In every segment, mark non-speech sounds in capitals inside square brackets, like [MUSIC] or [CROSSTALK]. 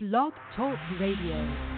Blog Talk Radio.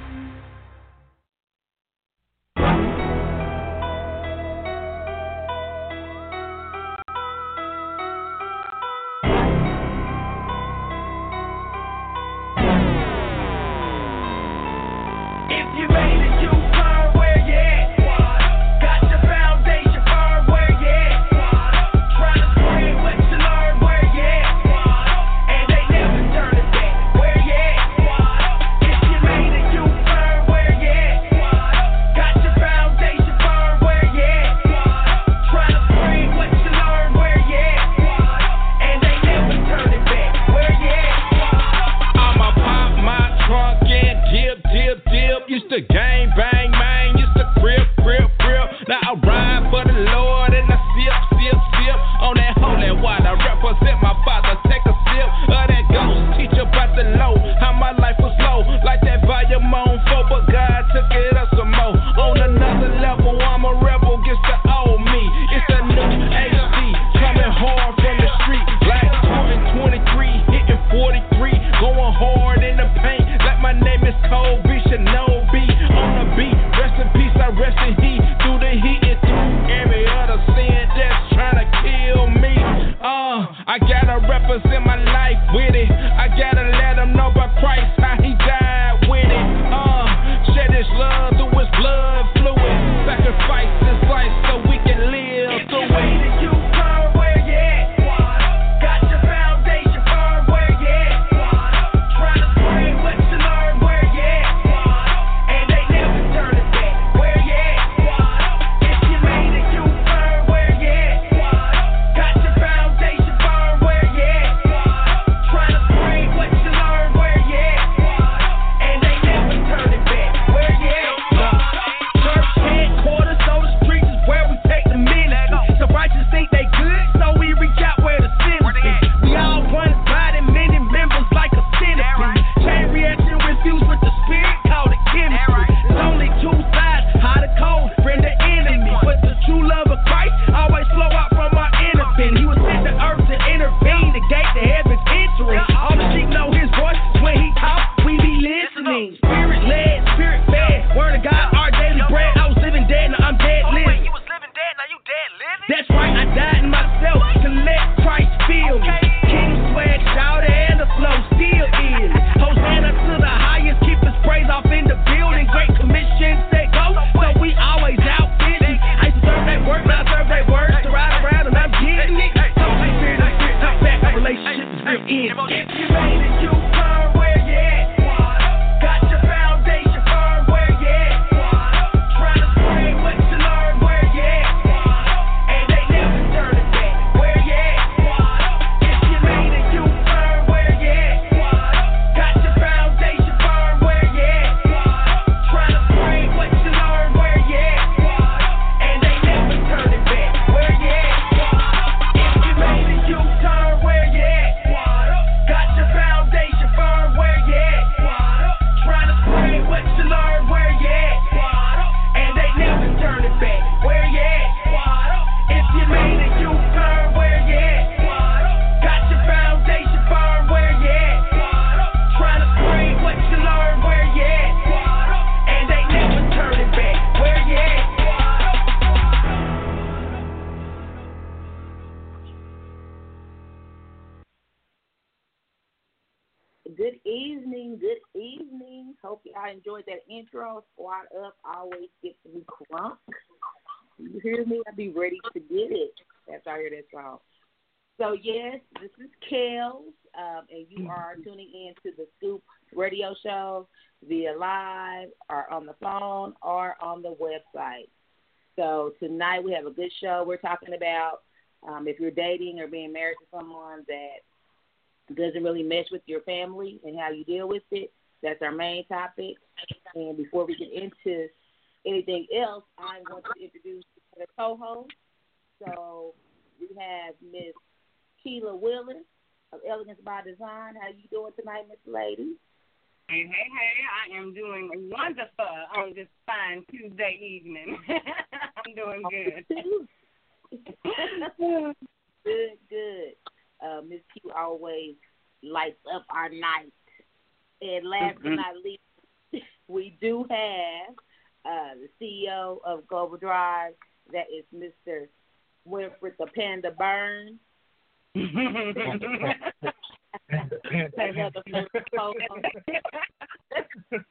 Hope y'all enjoyed that intro. Squad up always gets me crunk. You hear me? I be ready to get it after I hear that song. So yes, this is Kellz, um, and you are mm-hmm. tuning in to the Scoop Radio Show via live, or on the phone, or on the website. So tonight we have a good show. We're talking about um, if you're dating or being married to someone that doesn't really mesh with your family and how you deal with it. That's our main topic. And before we get into anything else, I want to introduce the co-host. So we have Miss Keela Willis of Elegance by Design. How you doing tonight, Miss Lady? Hey, hey, hey! I am doing wonderful on this fine Tuesday evening. [LAUGHS] I'm doing good. [LAUGHS] good, good. Uh, Miss Q always lights up our night and last Mhm. but not least, [LAUGHS] we do have uh, the CEO of Global Drive. That is Mr. Winfred the Panda Burns. Another [LAUGHS] co-host.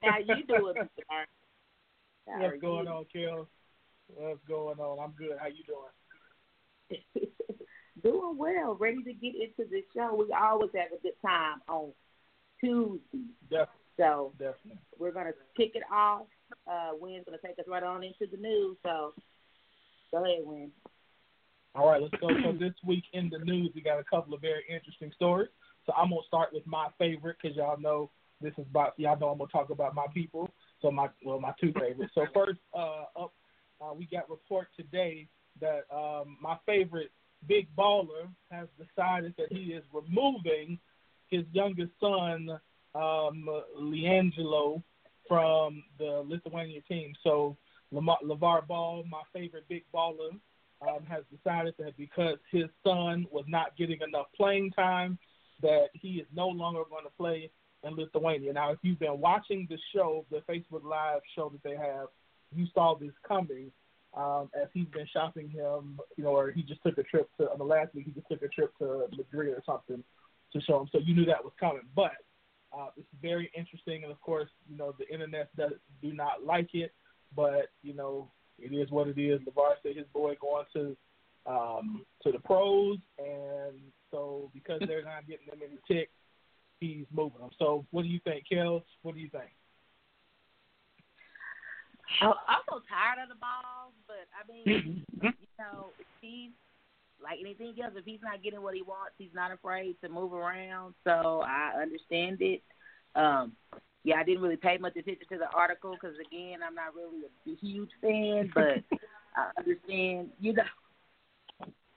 How you doing, Mr. Burns? How What's going you? on, Kel? What's going on? I'm good. How you doing? [LAUGHS] doing well, ready to get into the show. We always have a good time on Tuesday. Definitely, So definitely. we're gonna kick it off. Uh Wynn's gonna take us right on into the news. So go ahead, Wynn. All right, let's go. So this week in the news, we got a couple of very interesting stories. So I'm gonna start with my favorite because y'all know this is about y'all know I'm gonna talk about my people. So my well my two favorites. So first uh, up, uh, we got report today that um, my favorite big baller has decided that he is removing his youngest son, um, LiAngelo, from the Lithuania team. So Lamar, LaVar Ball, my favorite big baller, um, has decided that because his son was not getting enough playing time, that he is no longer going to play in Lithuania. Now, if you've been watching the show, the Facebook Live show that they have, you saw this coming um, as he's been shopping him, you know, or he just took a trip to, on the last week, he just took a trip to Madrid or something to show him. So you knew that was coming. But uh, it's very interesting, and of course, you know, the internet does do not like it, but you know, it is what it is. LaVar said his boy going to um, to the pros, and so because they're not getting them any ticks, he's moving them. So, what do you think, Kellz? What do you think? Oh, I'm so tired of the balls, but I mean, [CLEARS THROAT] you know, he's like anything else. If he's not getting what he wants, he's not afraid to move around. So I understand it. Um, yeah, I didn't really pay much attention to the article because again, I'm not really a huge fan, [LAUGHS] but I understand, you know,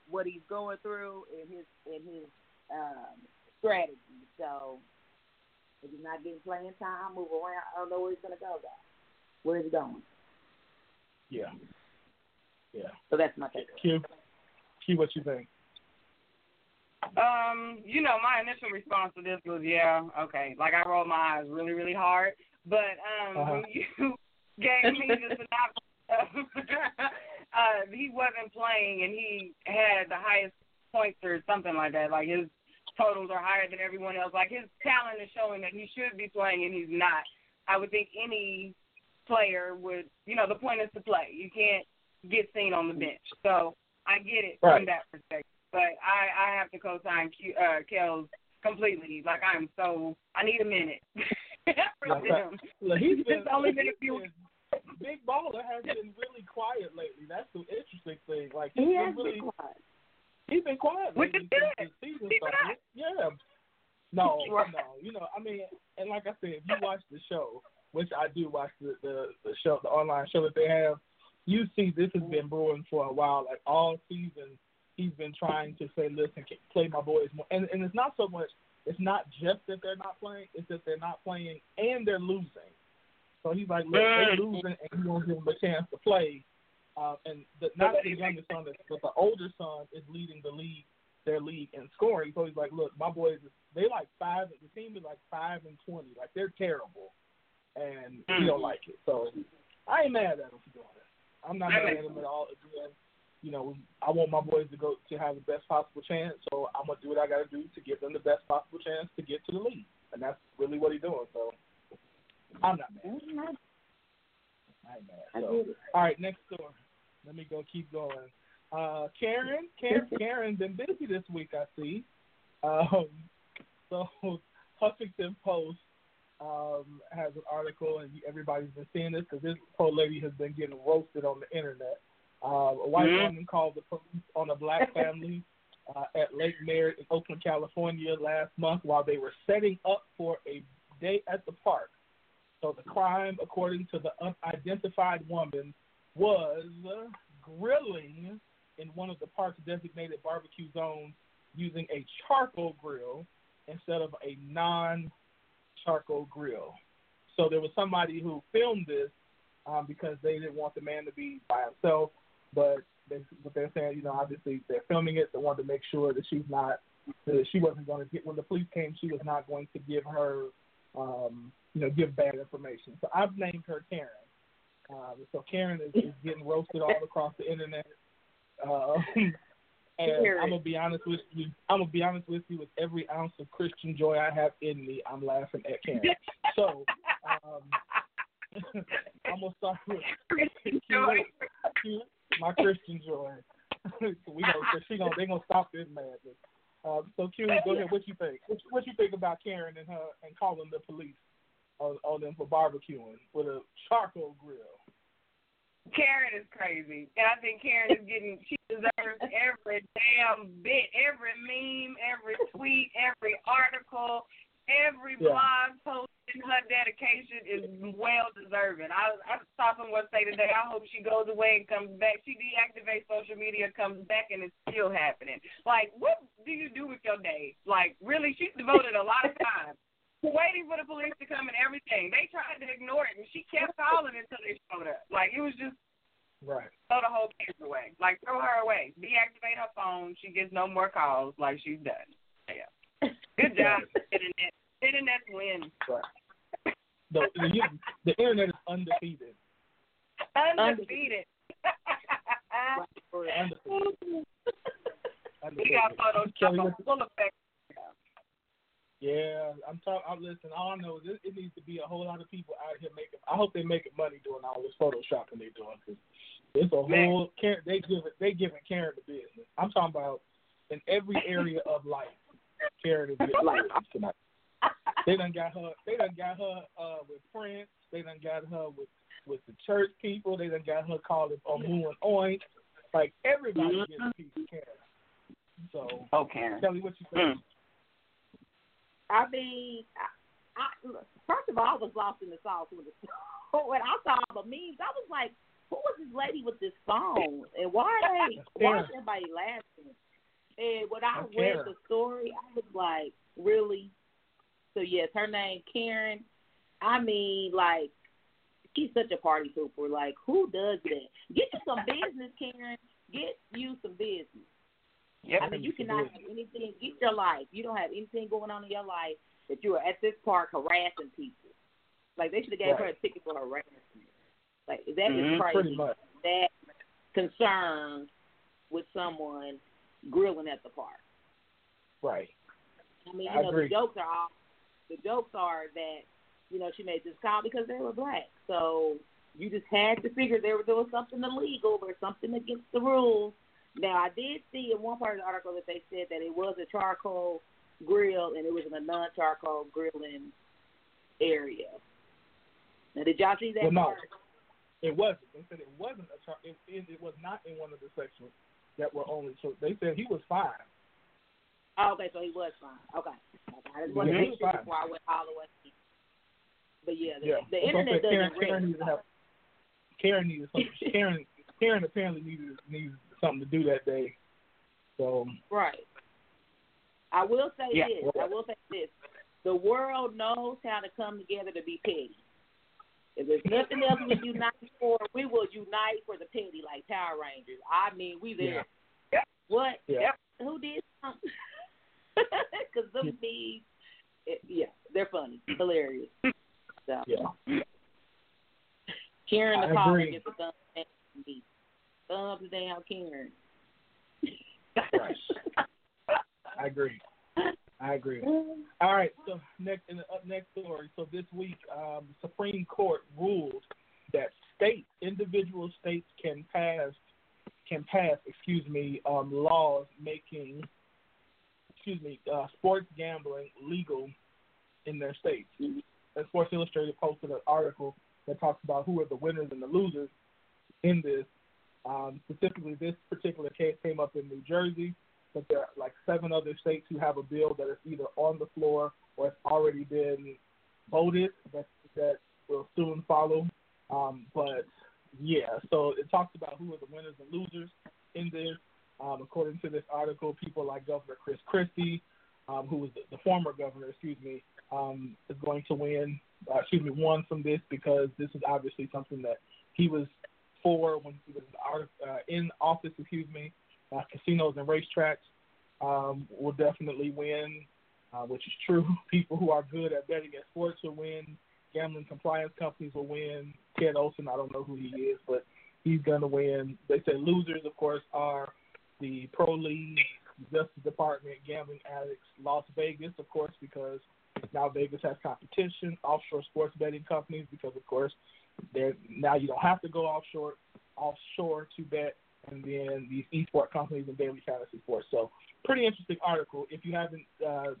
what he's going through and his and his um, strategy. So if he's not getting playing time, move around. I don't know where he's gonna go. Guys. Where is he going? Yeah, yeah. So that's my take. Q, Q, what you think? Um, you know, my initial response to this was, yeah, okay. Like I rolled my eyes really, really hard. But um Uh-huh. when you [LAUGHS] gave me the [LAUGHS] synopsis, [LAUGHS] uh, he wasn't playing and he had the highest points or something like that. Like his totals are higher than everyone else. Like his talent is showing that he should be playing and he's not. I would think any player would, you know, the point is to play. You can't get seen on the bench. So I get it Right. from that perspective. But I, I have to co-sign Q, uh, Kellz completely. Like I'm so, I need a minute [LAUGHS] from Like that. him. Look, he's It's been, only been a few been- Big baller has been really quiet lately. That's the interesting thing. Like he's He has been has really, been quiet. he's been quiet Which lately is good. the season Keep it started. Yeah. No, Right. [LAUGHS] no. You know, I mean, and like I said, if you watch the show, which I do watch the the, the show, the online show that they have, you see this has been brewing for a while. Like all season, he's been trying to say, "Listen, play my boys more." And and it's not so much. It's not just that they're not playing; it's that they're not playing and they're losing. So he's like, "Look, they're losing, and he to give them a chance to play." Uh, and the, not the youngest son, but the older son is leading the league, their league in scoring. So he's like, "Look, my boys, they like five. The team is like five and twenty. Like they're terrible." and he don't like it. So I ain't mad at him for doing it. I'm not mad at him at all. Again, you know, I want my boys to go to have the best possible chance, so I'm gonna do what I gotta do to give them the best possible chance to get to the league, and that's really what he's doing. So I'm not mad. I ain't mad. So all right, next story. Let me go. Keep going. Uh, Karen, Karen, [LAUGHS] Karen, been busy this week. I see. Um, [LAUGHS] so Huffington Post um, has an article, and everybody's been seeing this because this poor lady has been getting roasted on the internet. Uh, a white Mhm. woman called the police on a black [LAUGHS] family uh, at Lake Merritt in Oakland, California, last month while they were setting up for a day at the park. So the crime, according to the unidentified woman, was uh, grilling in one of the park's designated barbecue zones using a charcoal grill instead of a non-charcoal grill. So there was somebody who filmed this um, because they didn't want the man to be by himself, but they, but they're saying, you know, obviously they're filming it. They wanted to make sure that she's not, that she wasn't going to get when the police came, she was not going to give her um, you know, give bad information. So I've named her Karen. Um, so Karen is, is getting roasted all across the internet. Uh, [LAUGHS] and I'm gonna be honest with you. I'm gonna be honest with you. With every ounce of Christian joy I have in me, I'm laughing at Karen. [LAUGHS] So um, [LAUGHS] I'm gonna start with Christian joy. [LAUGHS] my Christian joy. we gonna, she gonna, they gonna stop this madness. Um, so Q, go ahead. What you think? What, what you think about Karen and her and calling the police on, on them for barbecuing with a charcoal grill? Karen is crazy, and I think Karen is getting. She deserves [LAUGHS] every damn bit, every meme, every tweet, every article, every Yeah. blog post in her dedication is well deserving. I I saw someone say today. I hope she goes away and comes back. She deactivates social media, comes back, and it's still happening. Like, what do you do with your day? Like, really, she's devoted a lot of time. Waiting for the police to come and everything. They tried to ignore it, and she kept calling until they showed up. Like it was just Right. throw the whole case away. Like throw her away. Deactivate her phone. She gets no more calls. Like she's done. Yeah. Good [LAUGHS] job, internet. Internet wins. Right. The, the the internet is undefeated. Undefeated. [LAUGHS] Undefeated. got Undefeated. Photoshop Kelly, on full effect. Yeah, I'm talking. I'm listening. All I know is it, it needs to be a whole lot of people out here making. I hope they making money doing all this photoshopping they're doing. Cause it's a Man. whole. Karen, they give it. They giving Karen the business. I'm talking about in every area of life. Karen is getting business tonight. They done got her. They done got her uh, with Prince. They done got her with with the church people. They done got her calling on Moo and Oink. Like everybody gets a piece of Karen. So Oh, Karen. Kelly, what you think? Mm. I mean, I, I, first of all, I was lost in the sauce when, the, [LAUGHS] when I saw the memes. I was like, "Who was this lady with this phone? And why [LAUGHS] are they? Why is everybody laughing?" And when I That's read Karen. the story, I was like, "Really?" So yes, her name Karen. I mean, like, she's such a party pooper. Like, who does that? Get you some business, Karen. Get you some business. Yep. I mean, you cannot have anything. Get your life. You don't have anything going on in your life that you are at this park harassing people. Like they should have gave her a ticket for harassment. Like that is Mhm, crazy. That concerned with someone grilling at the park. Right. I mean, you I know, agree. the jokes are all the jokes are that you know she made this call because they were black. So you just had to figure they were doing something illegal or something against the rules. Now I did see in one part of the article that they said that it was a charcoal grill and it was in a non-charcoal grilling area. Now did y'all see that Well, no. part? It wasn't. They said it wasn't a char- it, it, it was not in one of the sections that were only. So they said he was fine. Oh, okay, so he was fine. Okay, okay. I just wanted Yeah, to make sure fine. before I went all the way. But yeah, the, Yeah. the That's internet doesn't Karen ring. needed to have. Karen [LAUGHS] something. Karen Karen apparently needed needed something to do that day. So Right. I will say Yeah. this. I will say this. The world knows how to come together to be petty. If there's nothing else we unite for, we will unite for the petty, like Power Rangers. I mean, we there. Yeah. What? yeah, Who did something? [LAUGHS] Because them memes, it, yeah, they're funny, hilarious. So yeah. Karen the caller gets a thumbs me. Thumbs down, Karen. Right. I agree. I agree. All right. So next in the up next story. So this week, um, the Supreme Court ruled that states, individual states, can pass can pass, excuse me, um, laws making, excuse me, uh, sports gambling legal in their states. And Sports Illustrated posted an article that talks about who are the winners and the losers in this. Um, specifically, this particular case came up in New Jersey, but there are like seven other states who have a bill that is either on the floor or has already been voted that that will soon follow. Um, but yeah, so it talks about who are the winners and losers in this. Um, according to this article, people like Governor Chris Christie, um, who was the, the former governor, excuse me, um, is going to win. Uh, excuse me, won from this because this is obviously something that he was for when he was uh, in office. Excuse me, uh, casinos and racetracks um, will definitely win. uh, which is true. [LAUGHS] People who are good at betting at sports will win. Gambling compliance companies will win. Ted Olson, I don't know who he is, but he's going to win. They say losers, of course, are the pro league, Justice Department, gambling addicts, Las Vegas, of course, because now Vegas has competition, offshore sports betting companies, because of course, there now you don't have to go offshore offshore to bet, and then these esports companies and daily fantasy sports. So, pretty interesting article. If you haven't uh,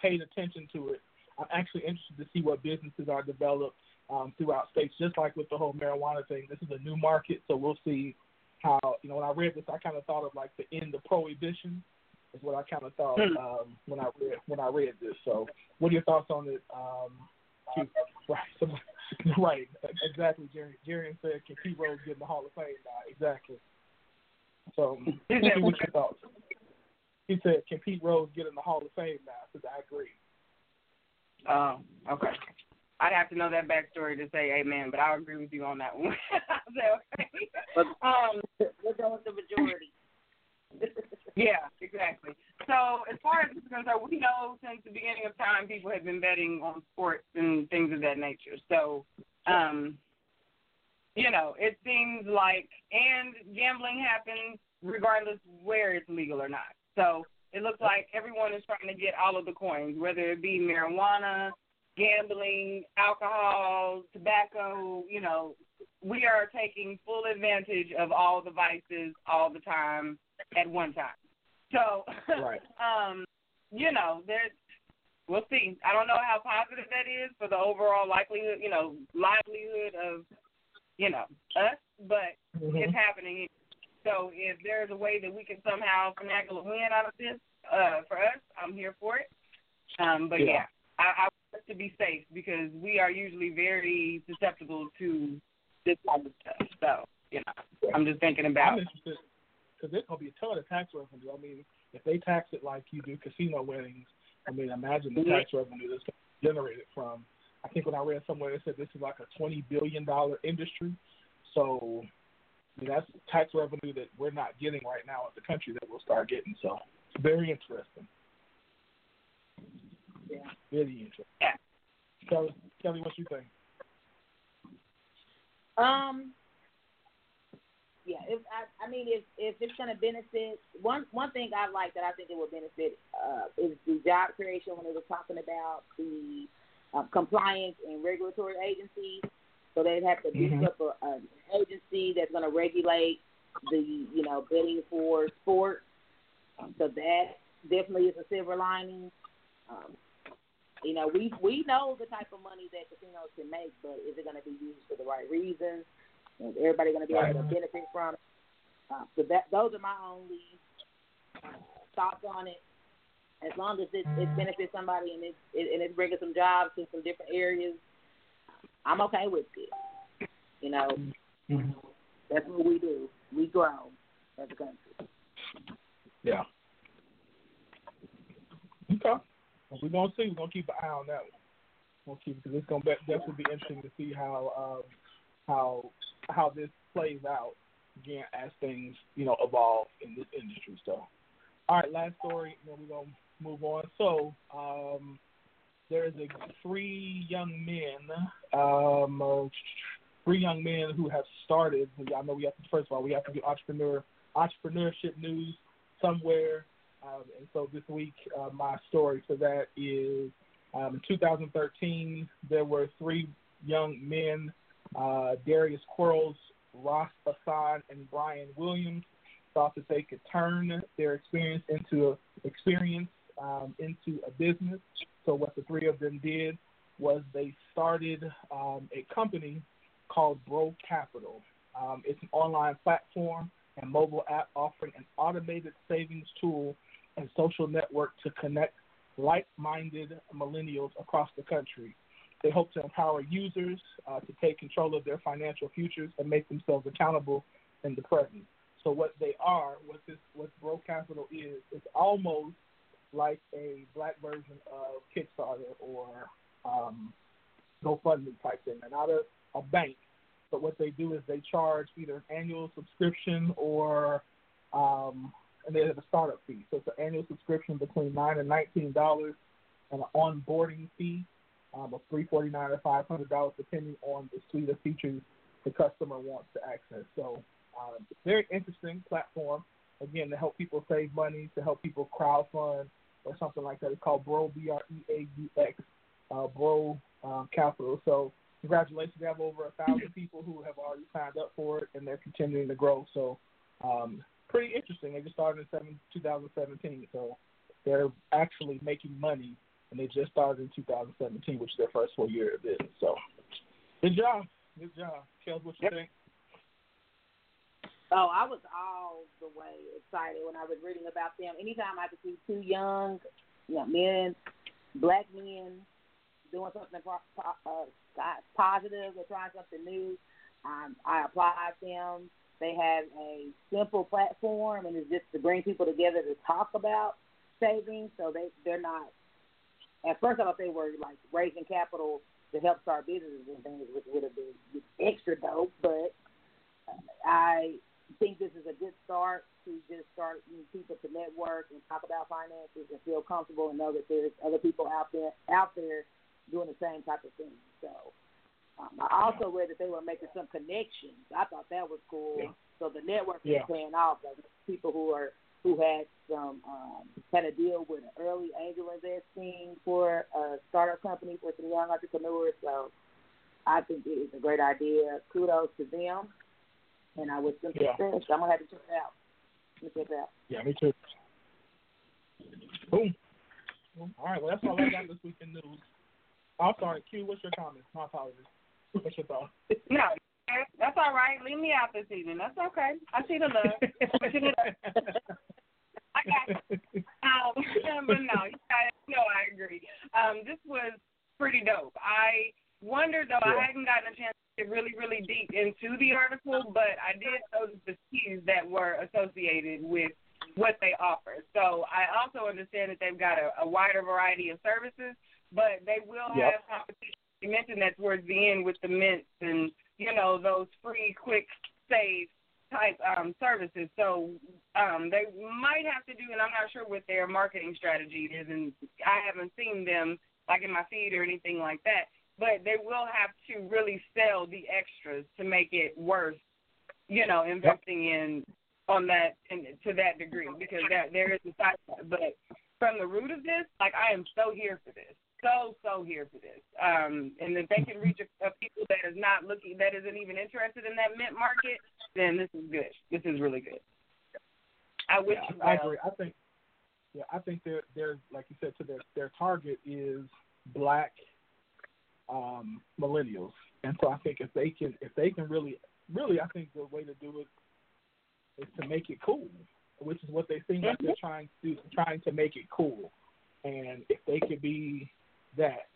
paid attention to it, I'm actually interested to see what businesses are developed um, throughout states, just like with the whole marijuana thing. This is a new market, so we'll see how you know when I read this, I kind of thought of like the end of prohibition is what I kind of thought Hmm. um, when I read when I read this. So, what are your thoughts on it? Um, [LAUGHS] right, so, [LAUGHS] [LAUGHS] right, exactly. Jerry, Jerry said, "Can Pete Rose get in the Hall of Fame now?" Exactly. So, [LAUGHS] Is see your thoughts. He said, "Can Pete Rose get in the Hall of Fame now?" I said, "I agree." Oh, okay. I'd have to know that backstory to say amen, but I'll agree with you on that one. I'll okay. um, We're going with the majority. Yeah, exactly. So as far as this is concerned, we know since the beginning of time people have been betting on sports and things of that nature. So, um, you know, it seems like and gambling happens regardless where it's legal or not. So it looks like everyone is trying to get all of the coins, whether it be marijuana, gambling, alcohol, tobacco, you know, we are taking full advantage of all the vices all the time at one time. So, Right. [LAUGHS] um, you know, there's we'll see. I don't know how positive that is for the overall likelihood, you know, livelihood of, you know, us, but Mm-hmm. it's happening. So if there's a way that we can somehow finagle a win out of this, uh, for us, I'm here for it. Um, but Yeah. yeah, I, I want us to be safe because we are usually very susceptible to this type of stuff. So, you know, I'm just thinking about I'm interested because there's gonna be a ton of tax revenue. I mean, if they tax it like you do casino winnings, I mean, imagine the tax revenue that's generated from. I think when I read somewhere, they said this is like a twenty billion dollar industry. So, I mean, that's tax revenue that we're not getting right now as a country that we'll start getting. So, it's very interesting. Yeah. Very interesting. Yeah. Kelly, Kelly, what you think? Um. Yeah, if I, I mean, if if it's going to benefit, one one thing I like that I think it will benefit uh, is the job creation when they were talking about the uh, compliance and regulatory agencies. So they'd have to beef Mhm. up a, an agency that's going to regulate the you know betting for sports. So that definitely is a silver lining. Um, you know, we we know the type of money that casinos can make, but is it going to be used for the right reasons? Is everybody going to be able to benefit from it? Uh, so that those are my only uh, thoughts on it. As long as it, it benefits somebody and it, it and it's bringing some jobs to some different areas, I'm okay with it. You know, that's what we do. We grow as a country. Yeah. Okay. Well, we're gonna see. We're gonna keep an eye on that one. We'll keep because it's gonna be, definitely be interesting to see how um, how how this plays out again as things you know evolve in this industry. So, all right, last story, then we're gonna move on. So, um, there is a three young men, um, three young men who have started. I know we have to first of all we have to do entrepreneur entrepreneurship news somewhere. Um, and so this week, uh, my story for that is um, in 2013, there were three young men, uh, Darius Quarles, Ross Hassan, and Brian Williams, thought that they could turn their experience into a, experience um, into a business. So what the three of them did was they started um, a company called Breaux Capital. Um, it's an online platform and mobile app offering an automated savings tool and social network to connect like-minded millennials across the country. They hope to empower users uh, to take control of their financial futures and make themselves accountable in the present. So what they are, what this, what Breaux Capital is, it's almost like a black version of Kickstarter or um, GoFundMe type thing. They're not a, a bank, but what they do is they charge either an annual subscription or um, and they have a startup fee. So it's an annual subscription between nine and nineteen dollars, and an onboarding fee um, of three forty nine or five hundred dollars, depending on the suite of features the customer wants to access. So um, very interesting platform. Again, to help people save money, to help people crowdfund or something like that. It's called Breaux B R E A U X uh, Breaux um, Capital. So congratulations, we have over a thousand people who have already signed up for it, and they're continuing to grow. So um, pretty interesting. They just started in seven, 2017, so they're actually making money, and they just started in 2017, which is their first full year of business. So good job, good job, Kellz. What you Yep. think? Oh, I was all the way excited when I was reading about them. Anytime I could see two young, you know, men, black men, doing something po- po- uh, positive or trying something new, um, I applaud them. They have a simple platform, and it's just to bring people together to talk about savings. So they they're not. At first, I thought they were like raising capital to help start businesses and things, which would have been extra dope. But I think this is a good start to just start you know, people to network and talk about finances and feel comfortable and know that there's other people out there out there doing the same type of thing. So um, I also read that they were making some connections. I thought that was cool. Yeah. So the network Yeah. is paying off. Like people who are who had some um, had a deal with an early angel investing for a startup company for some young entrepreneurs. So I think it is a great idea. Kudos to them, and I wish them Yeah. success. I'm gonna have to check it out. Let me check it out. Yeah, me too. Boom. All right, well, that's all I got this week in news. I'm sorry, Q, what's your comment? My apologies. What's your thought? No, that's- all right. Leave me out this evening. That's okay. I see the love. I see the love. I got you. Um, [LAUGHS] but no, I, no, I agree. Um, this was pretty dope. I wonder though, Yeah. I hadn't gotten a chance to get really, really deep into the article, but I did notice the keys that were associated with what they offer. So I also understand that they've got a, a wider variety of services, but they will Yep. have competition. You mentioned that towards the end with the mints and you know those free, quick save type um, services. So um, they might have to do, and I'm not sure what their marketing strategy is, and I haven't seen them like in my feed or anything like that. But they will have to really sell the extras to make it worth, you know, investing in on that in, to that degree because that there is a side. But from the root of this, like I am so here for this, so so here for this. Um, and if they can [LAUGHS] reach a, a people that is not looking, that isn't even interested in that mint market, then this is good. This is really good. I wish Yeah, you I well. agree. I think, yeah, I think they're they're like you said, to their their target is black um, millennials, and so I think if they can if they can really really, I think the way to do it is to make it cool, which is what they seem like they're trying to do, trying to make it cool, and if they could be that,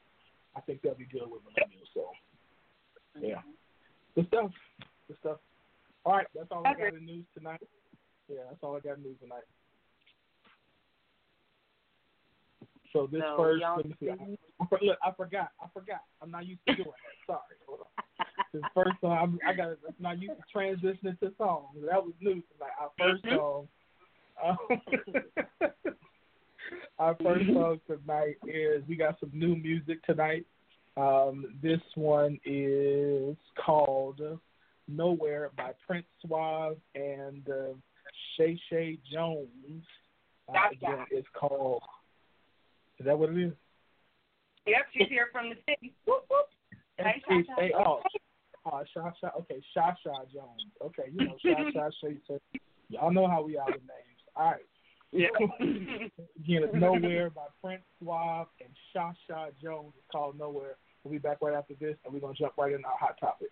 I think they'll be good with millennials. So, yeah, good stuff, good stuff. All right, that's all I got in news tonight. Yeah, that's all I got in news tonight. So this So, first, let me see. I? I, look, I forgot. I forgot. I'm not used to doing that. Sorry. Hold on. [LAUGHS] This first song, I'm, I got. I'm not used to transitioning to songs. That was new tonight. Our first Mhm. song. Um, [LAUGHS] our first song tonight is we got some new music tonight. Um, this one is called "Nowhere" by Prince Suave and uh, Shay Shay Jones. Uh, again, it's called. Is that what it is? Yep, she's here from the city. Whoop, whoop. Hey, Sha-Sha. hey, oh, uh, Sha Sha. Okay, Sha Sha Jones. Okay, you know [LAUGHS] Sha Sha Shay Shay. Y'all know how we are with names. All right. Yeah. [LAUGHS] Again, it's Nowhere by Prince Suave and Sha Sha Jones. It's called Nowhere. We'll be back right after this, and we're gonna jump right in our hot topic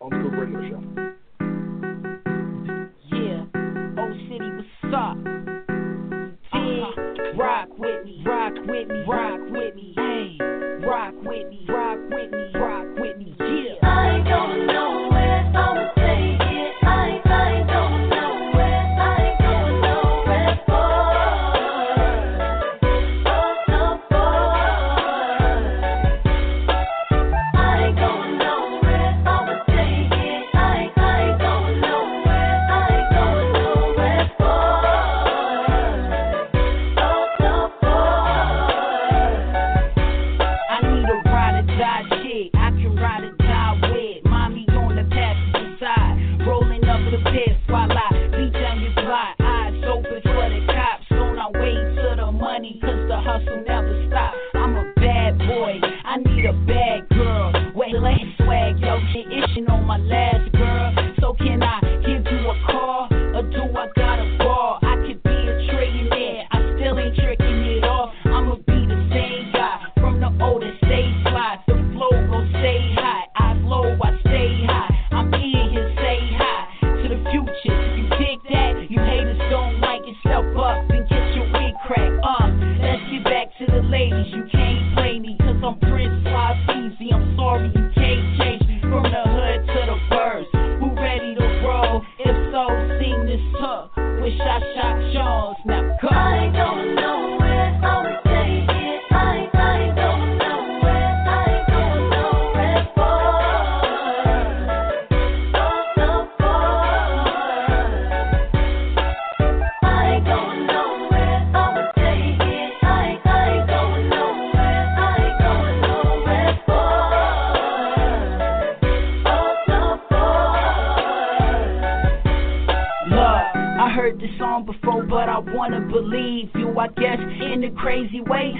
on the Scoop Radio Show. Yeah, old city, what's up? Yeah, rock with me, rock with me, rock with me, crazy way,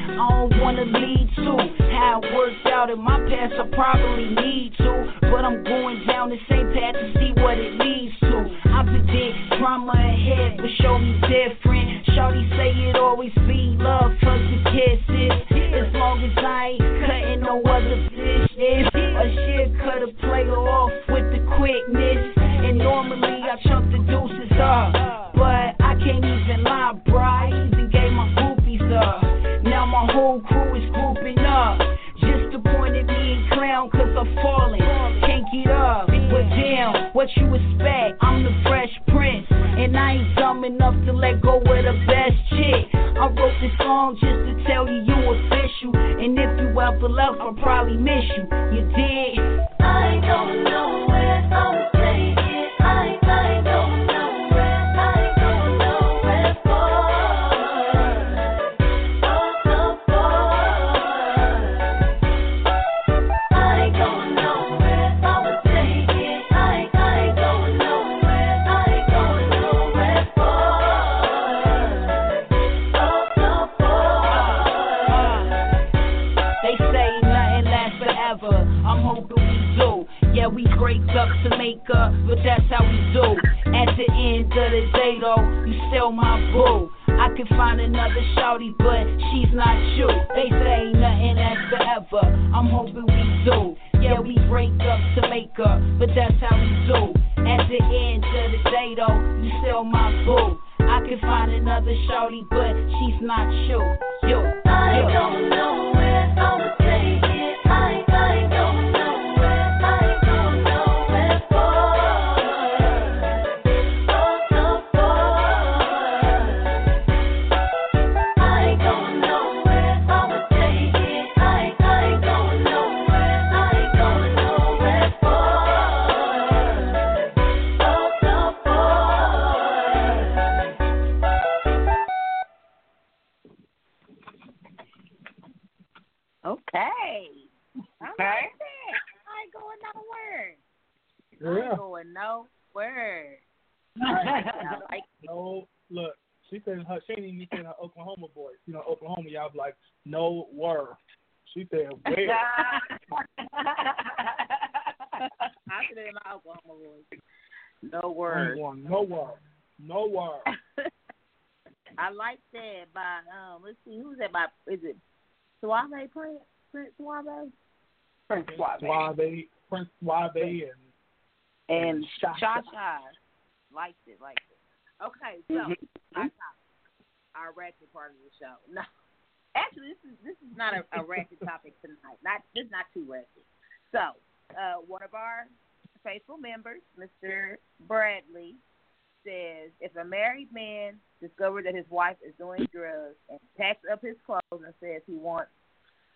that his wife is doing drugs and packs up his clothes and says he wants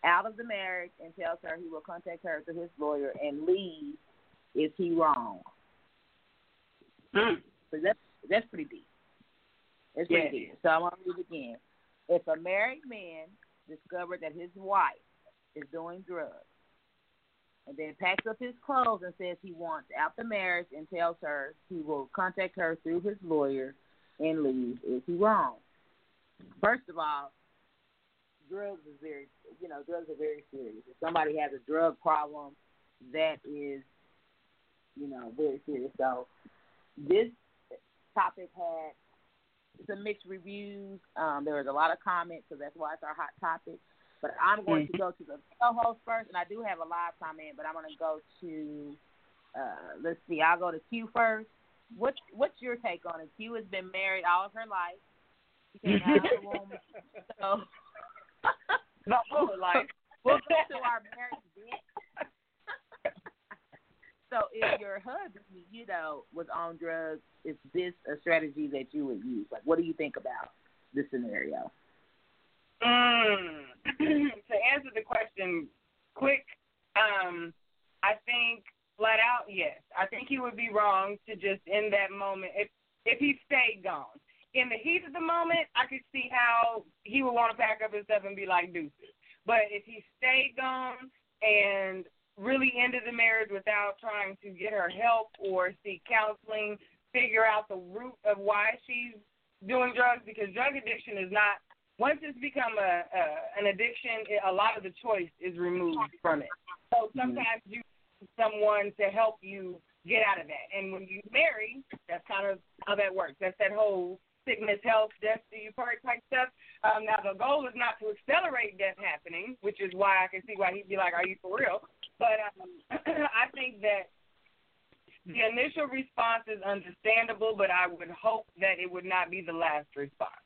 out of the marriage and tells her he will contact her through his lawyer and leave, is he wrong? Mm. So that's that's pretty deep. It's pretty Yeah. deep. So I'm gonna read again. If a married man discovered that his wife is doing drugs and then packs up his clothes and says he wants out the marriage and tells her he will contact her through his lawyer and leave, is he wrong? First of all, drugs is very you know, drugs are very serious. If somebody has a drug problem, that is, you know, very serious. So this topic had some mixed reviews. Um, there was a lot of comments, so that's why it's our hot topic. But I'm going to go to the co-host first, and I do have a live comment, but I'm going to go to, uh, let's see, I'll go to Q first. What, what's your take on it? Q has been married all of her life. She came out of the womb. So [LAUGHS] The whole life. [LAUGHS] we'll go to our marriage vet. [LAUGHS] so if your husband, you know, was on drugs, is this a strategy that you would use? Like, what do you think about this scenario? Mm. [CLEARS THROAT] to answer the question quick, um, I think flat out yes. I think he would be wrong to just in that moment if if he stayed gone. In the heat of the moment, I could see how he would want to pack up his stuff and be like deuces. But if he stayed gone and really ended the marriage without trying to get her help or seek counseling figure out the root of why she's doing drugs because drug addiction is not once it's become a, a an addiction, it, a lot of the choice is removed from it. So mm-hmm. sometimes you someone to help you get out of that. And when you marry, that's kind of how that works. That's that whole sickness, health, death, do you part type stuff. Um, now the goal is not to accelerate death happening, which is why I can see why he'd be like, "Are you for real?" But um, [CLEARS THROAT] I think that the initial response is understandable, but I would hope that it would not be the last response.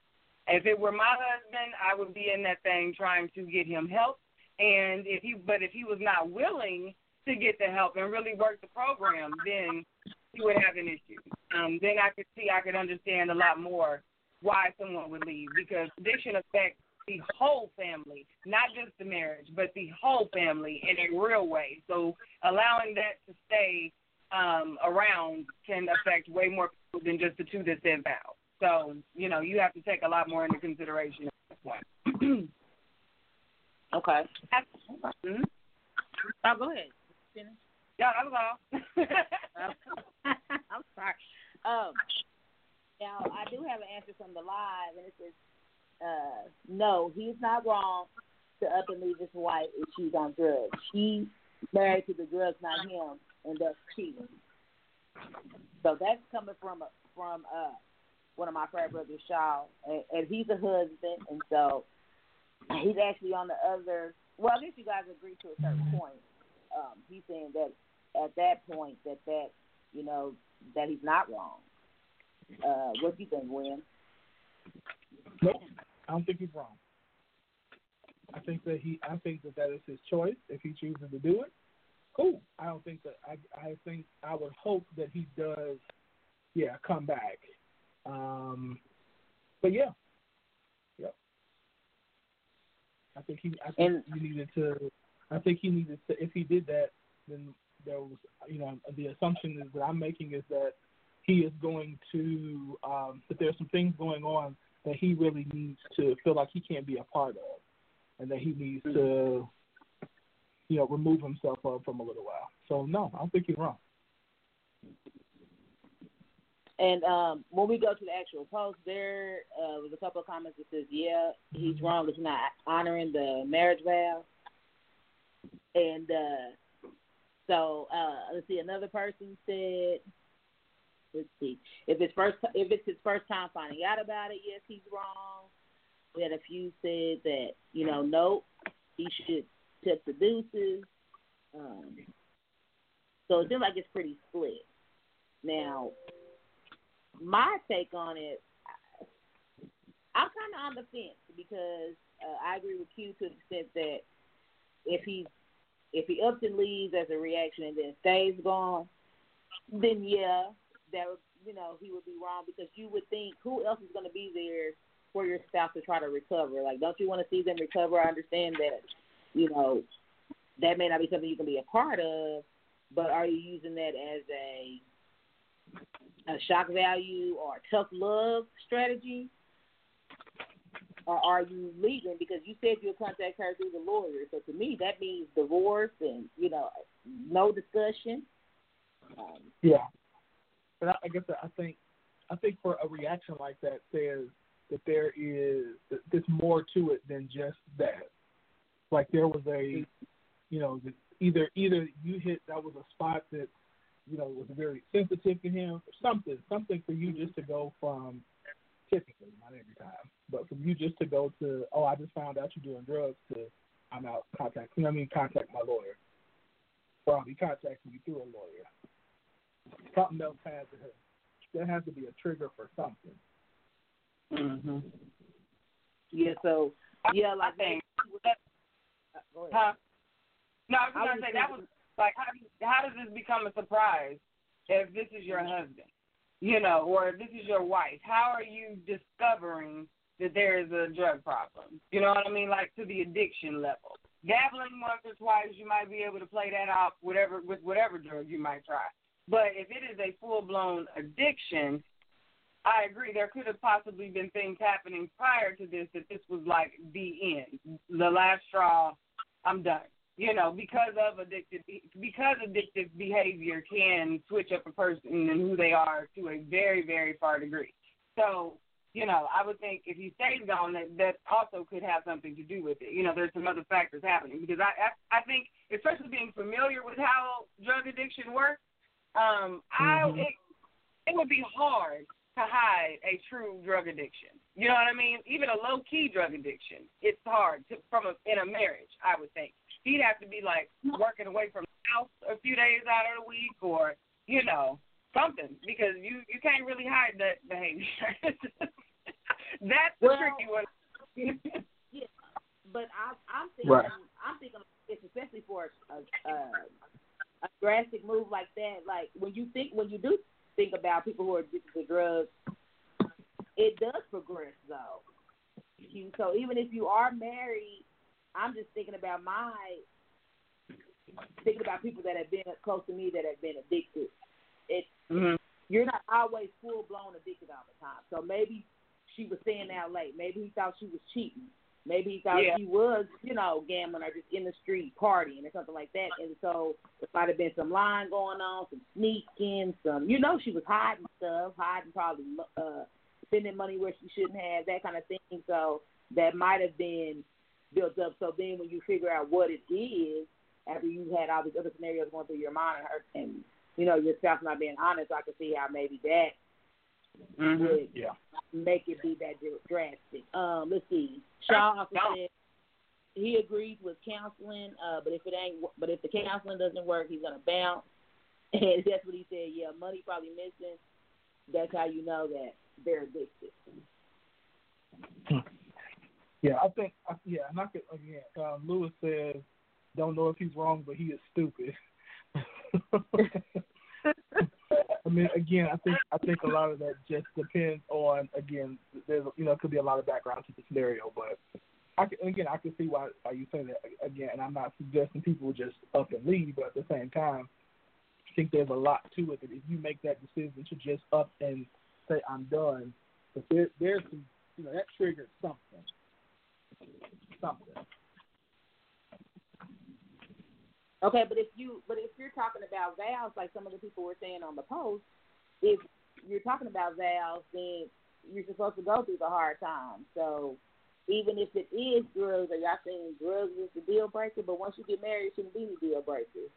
If it were my husband, I would be in that thing trying to get him help. And if he, but if he was not willing to get the help and really work the program, then he would have an issue. Um, then I could see, I could understand a lot more why someone would leave because addiction affects the whole family, not just the marriage, but the whole family in a real way. So allowing that to stay um, around can affect way more people than just the two that said vow. So, you know, you have to take a lot more into consideration at this point. [CLEARS THROAT] Okay. Mhm. Oh, go ahead. Finish. Yeah, that was all. [LAUGHS] I'm sorry. Um, now I do have an answer from the live, and it says, uh, "No, he's not wrong to up and leave his wife if she's on drugs. She married to the drugs, not him, and that's cheating." So that's coming from a, from uh one of my frat brothers, Shaw, and, and he's a husband, and so he's actually on the other. Well, I guess you guys agree to a certain point. Um, he's saying that at that point that that you know that he's not wrong. Uh, what do you think, William? Nope, I don't think he's wrong. I think that he, I think that that is his choice. If he chooses to do it, cool. I don't think that. I, I think I would hope that he does. Yeah, come back. Um, but yeah, yep. I think he. I think And- he needed to. I think he needed to. If he did that, then there was. You know, the assumption is that I'm making is that he is going to. Um, that there's some things going on that he really needs to feel like he can't be a part of, and that he needs to. You know, remove himself up from a little while. So no, I don't think he's wrong. And um, when we go to the actual post, there uh, was a couple of comments that says, "Yeah, he's wrong. It's not honoring the marriage vow." And uh, so, uh, let's see. Another person said, "Let's see. If it's first, if it's his first time finding out about it, yes, he's wrong." We had a few said that you know, nope, he should tip the deuces. Um, so it seems like it's pretty split. Now, my take on it, I'm kind of on the fence because uh, I agree with Q to the extent that if he if he ups and leaves as a reaction and then stays gone, then yeah, that would you know he would be wrong because you would think who else is going to be there for your spouse to try to recover? Like, don't you want to see them recover? I understand that you know that may not be something you can be a part of, but are you using that as a a shock value or a tough love strategy? Or are you leaving because you said you'll contact her through the lawyer? So to me, that means divorce and you know no discussion. Um, Yeah, but I, I guess I think I think for a reaction like that says that there is that there's more to it than just that. Like there was a, you know, either either you hit that was a spot that, you know, was very sensitive to him, or something something for you just to go from typically not every time, but from you just to go to oh I just found out you're doing drugs to I'm out contact you know what I mean contact my lawyer, or I'll be contacting you through a lawyer something else has to there has to be a trigger for something. mm-hmm. Yeah. So yeah, I like think. uh, go ahead. Huh? No, I was I gonna say that was like how how does this become a surprise if this is your husband, you know, or if this is your wife? How are you discovering that there is a drug problem? You know what I mean, like to the addiction level. Dabbling once or twice, you might be able to play that off whatever with whatever drug you might try. But if it is a full blown addiction, I agree. There could have possibly been things happening prior to this that this was like the end, the last straw. I'm done. you know, because of addictive, because addictive behavior can switch up a person and who they are to a very, very far degree. So, you know, I would think if he stays gone, that that also could have something to do with it. You know, there's some other factors happening because I I, I think, especially being familiar with how drug addiction works, um, I Mhm. it, it would be hard to hide a true drug addiction. You know what I mean? Even a low key drug addiction, it's hard to from a in a marriage. I would think he'd have to be like working away from the house a few days out of the week, or you know something, because you you can't really hide that behavior. [LAUGHS] That's the Well, tricky one. [LAUGHS] Yeah, but I, I'm thinking, Right. I'm thinking, it's especially for a, a, a drastic move like that. Like when you think, when you do think about people who are addicted to drugs, it does progress though. You, so even if you are married, I'm just thinking about my thinking about people that have been close to me that have been addicted. Mhm. you're not always full blown addicted all the time. So maybe she was staying out late. Maybe he thought she was cheating. Maybe he thought Yeah. she was, you know, gambling or just in the street partying or something like that. And so it might have been some lying going on, some sneaking, some, you know, she was hiding stuff, hiding probably uh, spending money where she shouldn't have, that kind of thing. So that might have been built up. So then when you figure out what it is, after you've had all these other scenarios going through your mind and, her, and you know, yourself not being honest, I can see how maybe that Mhm. would Yeah. make it be that drastic. Um, let's see. Shaw also said he agrees with counseling, uh, but if it ain't, but if the counseling doesn't work, he's gonna bounce. [LAUGHS] And that's what he said. Yeah, money probably missing. That's how you know that they're addicted. Yeah, I think. Yeah, and I could again. Um, Lewis says, "Don't know if he's wrong, but he is stupid." [LAUGHS] I mean, again, I think I think a lot of that just depends on again. There's you know it could be a lot of background to the scenario, but I can, again I can see why why you say that again. And I'm not suggesting people just up and leave, but at the same time, I think there's a lot to it. That if you make that decision to just up and say I'm done, but there there's some you know that triggers something something. Okay, but if you but if you're talking about vows, like some of the people were saying on the post, if you're talking about vows, then you're supposed to go through the hard times. So even if it is drugs, or y'all saying drugs is the deal breaker, but once you get married, it shouldn't be any deal breaker,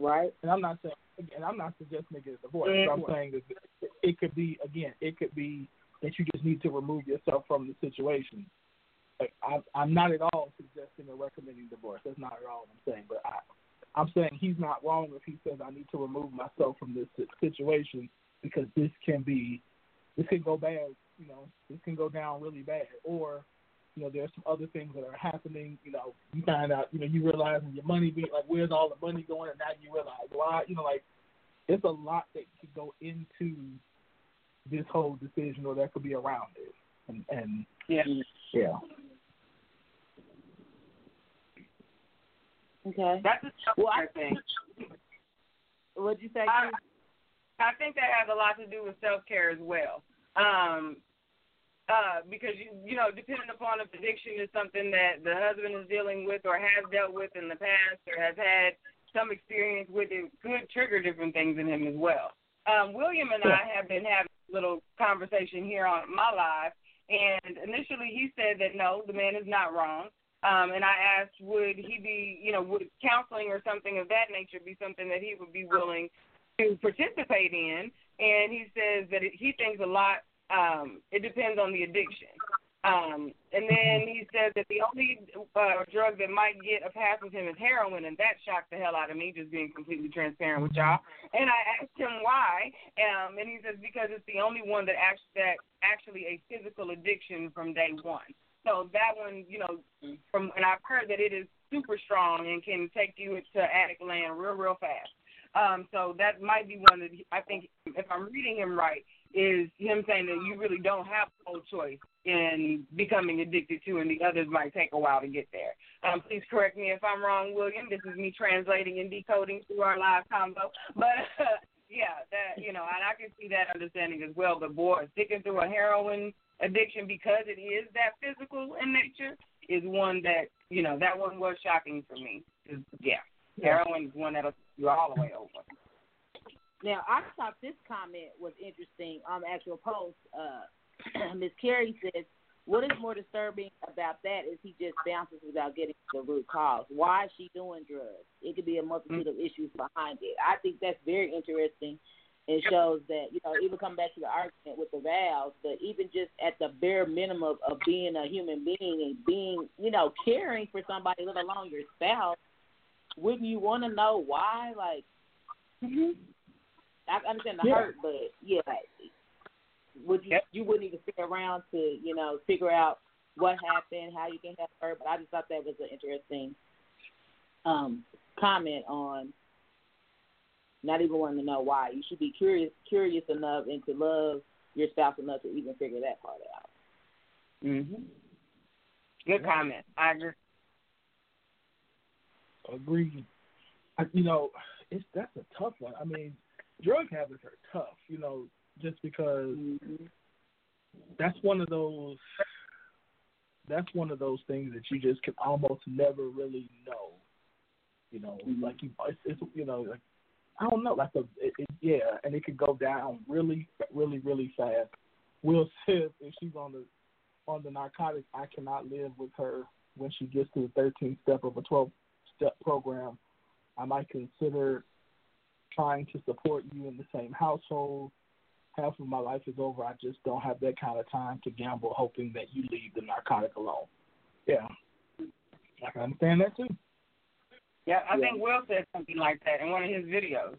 right? And I'm not saying again, I'm not suggesting it get divorced. I'm mm-hmm. saying that it could be again, it could be that you just need to remove yourself from the situation. Like I, I'm not at all suggesting or recommending divorce. That's not at all what I'm saying. But I, I'm saying he's not wrong if he says I need to remove myself from this situation because this can be, this can go bad. You know, this can go down really bad. Or, you know, there's some other things that are happening. You know, you find out, you know, you realize your money being like, where's all the money going? And now you realize why. You know, like it's a lot that could go into this whole decision, or that could be around it. And and Yeah. yeah. Okay. That's a Well, I- thing. What'd you say? I, I think that has a lot to do with self care as well. Um, uh, because you you know, depending upon if addiction is something that the husband is dealing with or has dealt with in the past or has had some experience with it, could trigger different things in him as well. Um, William and I have been having a little conversation here on my live, and initially he said that no, the man is not wrong. Um, and I asked, would he be, you know, would counseling or something of that nature be something that he would be willing to participate in? And he says that it, he thinks a lot. Um, it depends on the addiction. Um, and then he says that the only uh, drug that might get a pass with him is heroin, and that shocked the hell out of me, just being completely transparent with y'all. And I asked him why, um, and he says because it's the only one that actually, that actually a physical addiction from day one. So that one, you know, from and I've heard that it is super strong and can take you to addict land real, real fast. Um, so that might be one that I think, if I'm reading him right, is him saying that you really don't have no choice in becoming addicted to, and the others might take a while to get there. Um, please correct me if I'm wrong, William. This is me translating and decoding through our live combo. But [LAUGHS] yeah, that you know, and I can see that understanding as well. But boy, sticking through a heroin addiction because it is that physical in nature is one that you know that one was shocking for me to is yeah. Heroin is one that'll take you all the way over. Now, I thought this comment was interesting on the actual post. Uh, [CLEARS THROAT] Miss Carey says, "What is more disturbing about that is he just bounces without getting to the root cause. Why is she doing drugs? It could be a multitude of issues behind it. I think that's very interesting. It shows that you know, even come back to the argument with the vows, but even just at the bare minimum of being a human being and being, you know, caring for somebody, let alone your spouse, wouldn't you want to know why? Like, mm-hmm. I understand the Yeah. hurt, but yeah, would you you wouldn't even stick around to you know figure out what happened, how you can help her? But I just thought that was an interesting um comment on not even wanting to know why. You should be curious curious enough and to love your spouse enough to even figure that part out. Mhm. Good comment. I agree. Agreed. I, you know, it's that's a tough one. I mean, drug habits are tough. You know, just because mm-hmm. that's one of those. That's one of those things that you just can almost never really know. You know, mm-hmm. like you, it's, it's you know, like I don't know, like a it, it, yeah, and it could go down really, really, really fast. Will says if she's on the on the narcotics, I cannot live with her when she gets to the 13th step of a 12 step program. I might consider trying to support you in the same household. Half of my life is over. I just don't have that kind of time to gamble hoping that you leave the narcotic alone. Yeah. I can understand that too. Yeah, I Yeah. think Will said something like that in one of his videos.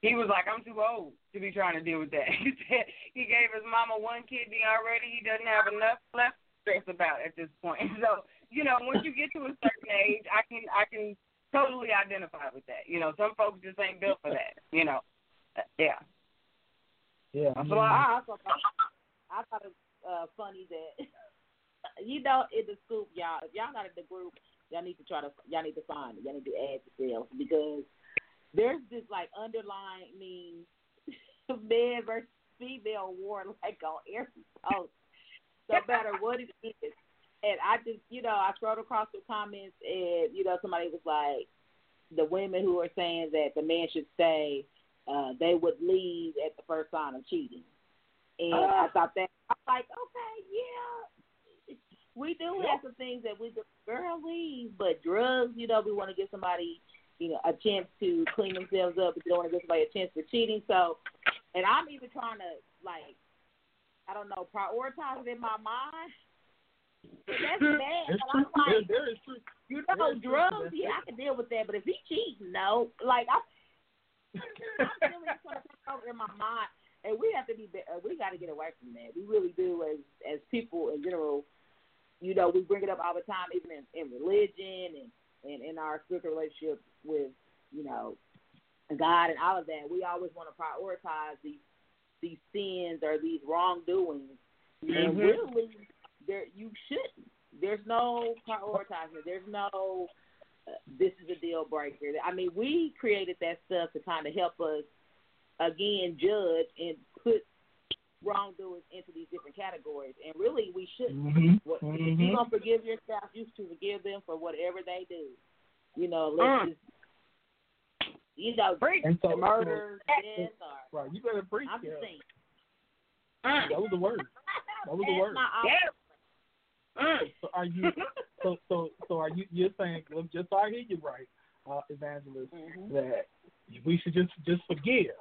He was like, "I'm too old to be trying to deal with that." [LAUGHS] He said he gave his mama one kidney already. He doesn't have enough left to stress about at this point. [LAUGHS] So you know, once you get to a certain age, I can I can totally identify with that. You know, some folks just ain't built for that. You know, Uh, yeah. Yeah. That's I a lot. I also thought, I thought it was uh, funny that [LAUGHS] you know in the scoop, y'all. If y'all got in the group, y'all need to try to y'all need to find it. Y'all need to add yourselves because there's this like underlying means [LAUGHS] man versus female war like on every post, no matter what it is. And I just, you know, I scrolled across the comments, and you know, somebody was like, the women who are saying that the man should stay, uh, they would leave at the first sign of cheating. And I thought that I'm like, okay, yeah, we do have some things that we do, girl leave, but drugs, you know, we want to give somebody, you know, a chance to clean themselves up. We don't want to give somebody a chance for cheating. So, and I'm even trying to like, I don't know, prioritize it in my mind. But that's [LAUGHS] bad. It's But I'm true. There, like, there is truth. you know, there drugs, yeah, I can deal with that. But if he cheats, no. Like I, I'm really trying to take over in my mind, and we have to be. uh, We got to get away from that. We really do, as as people in general. You know, we bring it up all the time, even in, in religion and and in our spiritual relationship with you know God and all of that. We always want to prioritize these these sins or these wrongdoings, and Mhm. really, there you shouldn't. There's no prioritizing. There's no this is a deal breaker. I mean, we created that stuff to kind of help us again judge and put wrongdoers into these different categories. And really, we shouldn't. Mhm. What, If Mhm. you're gonna forgive your spouse, you should forgive them for whatever they do. You know, let's Mm. just you know, And so, murder, so- death, or right, you better preach. I'm just yeah. saying. That was the word. That was the That's word. my Yeah. Mm. So are you? So so so are you? You're saying well, just so I hear you right, uh, evangelist, Mhm. that we should just just forgive.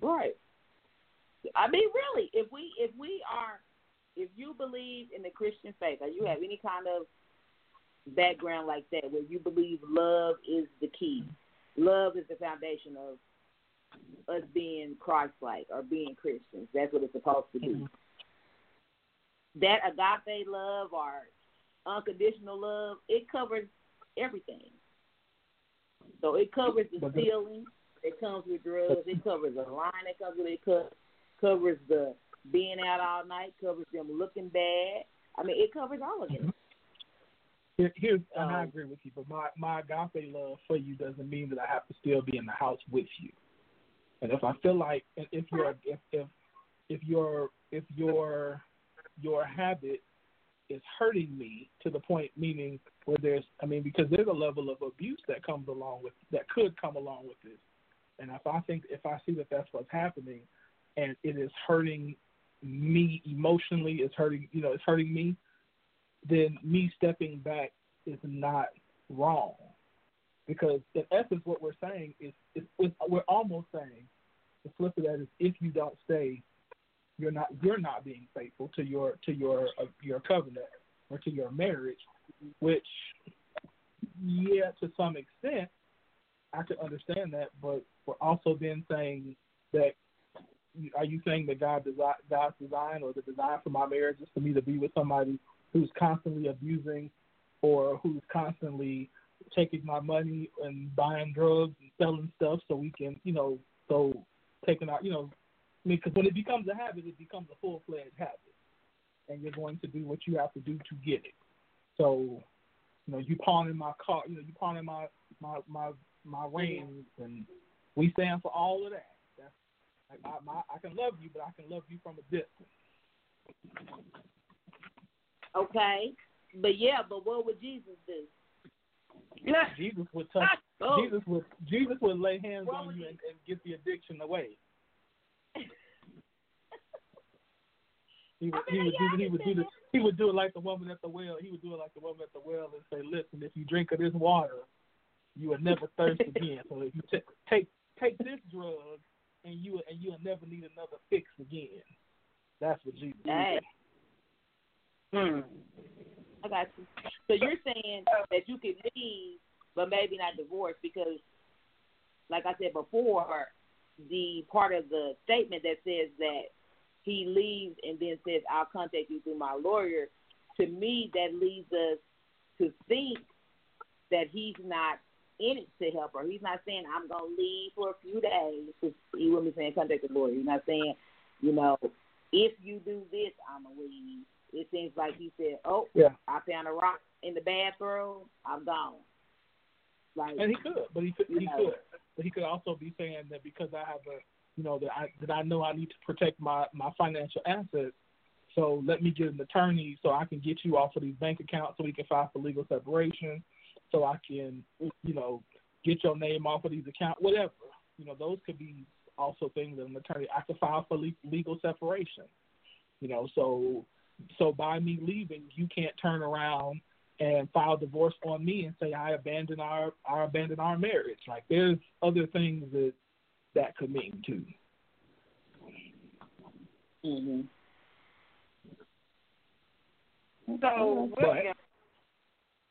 Right. I mean, really, if we if we are, if you believe in the Christian faith, or you have any kind of background like that, where you believe love is the key, love is the foundation of us being Christ-like or being Christians. That's what it's supposed to be. That agape love or unconditional love, it covers everything. So it covers the stealing. It comes with drugs. It covers the lying. It covers it co- covers the being out all night. Covers them looking bad. I mean, it covers all of it. Here, here's and I Um, agree with you, but my my agape love for you doesn't mean that I have to still be in the house with you. And if I feel like if you're if if if your if your your habit is hurting me to the point meaning where there's I mean because there's a level of abuse that comes along with that could come along with this, and if I think if I see that that's what's happening, and it is hurting me emotionally, it's hurting you know it's hurting me, then me stepping back is not wrong, because in essence what we're saying is, is, is we're almost saying the flip of that is if you don't stay you're not you're not being faithful to your to your uh, your covenant or to your marriage, which yeah, to some extent, I could understand that, but we're also then saying that are you saying that God desi- God's design or the design for my marriage is for me to be with somebody who's constantly abusing or who's constantly taking my money and buying drugs and selling stuff so we can, you know, so taking out, you know, I mean, because when it becomes a habit, it becomes a full fledged habit, and you're going to do what you have to do to get it. So, you know, you pawning my car, you know, you pawning my my my my rings, and we stand for all of that. That's like my, my I can love you, but I can love you from a distance. Okay, but yeah, but what would Jesus do? Jesus would touch. Ah, oh. Jesus would Jesus would lay hands What on you and, and get the addiction away. He would, I he would yeah, do he would do the, he would do it like the woman at the well. He would do it like the woman at the well and say, "Listen, if you drink of this water, you will never thirst [LAUGHS] again. So if you t- take take this drug, and you and you'll never need another fix again." That's what Jesus. Hey. Hmm. I got you. So you're saying that you could leave, but maybe not divorce because, like I said before, the part of the statement that says that he leaves and then says, "I'll contact you through my lawyer." To me, that leads us to think that he's not in it to help her. He's not saying, "I'm gonna leave for a few days. He wouldn't be saying, "Contact the lawyer." He's not saying, you know, if you do this, I'm gonna leave. It seems like he said, "Oh, Yeah, I found a rock in the bathroom. I'm gone." Like, and he could, but he could, he Yeah. could, but he could also be saying that because I have a, you know, that I that I know I need to protect my my financial assets. So let me get an attorney so I can get you off of these bank accounts so we can file for legal separation. So I can, you know, get your name off of these accounts, whatever. You know, those could be also things that an attorney I could file for legal separation. You know, so so by me leaving, you can't turn around and file divorce on me and say I abandon our I abandon our marriage. Like there's other things that that could mean too. hmm So William,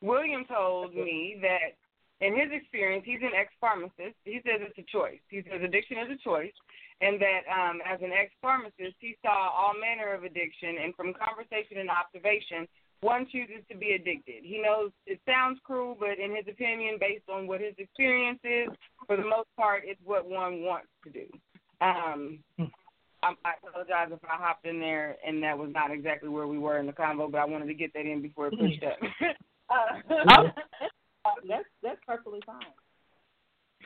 William told me that in his experience, he's an ex-pharmacist. He says it's a choice. He says addiction is a choice, and that um, as an ex-pharmacist, he saw all manner of addiction, and from conversation and observation, one chooses to be addicted. He knows it sounds cruel, but in his opinion, based on what his experience is, for the most part, it's what one wants to do. Um, I, I apologize if I hopped in there and that was not exactly where we were in the convo, but I wanted to get that in before it pushed up. [LAUGHS] uh, [LAUGHS] that's that's perfectly fine.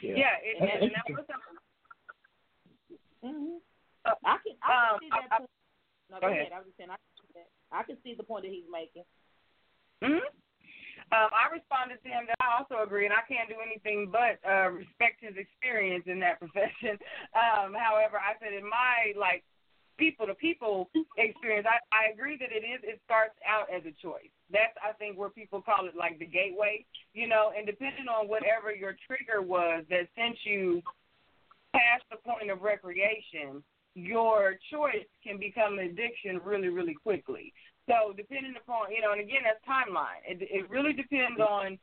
yeah, it, and, and that was something. hmm Uh, I can I um, see that. I- point. no, go go ahead. ahead. I was just saying I can see that. I can see the point that he's making. hmm Um, I responded to him that I also agree, and I can't do anything but uh, respect his experience in that [LAUGHS] profession. Um, however, I said in my like people to people experience, I, I agree that it is. It starts out as a choice. That's I think where people call it like the gateway, you know. And depending on whatever your trigger was that sent you past the point of recreation, your choice can become an addiction really, really quickly. So depending upon, you know, and again, that's timeline. It, it really depends on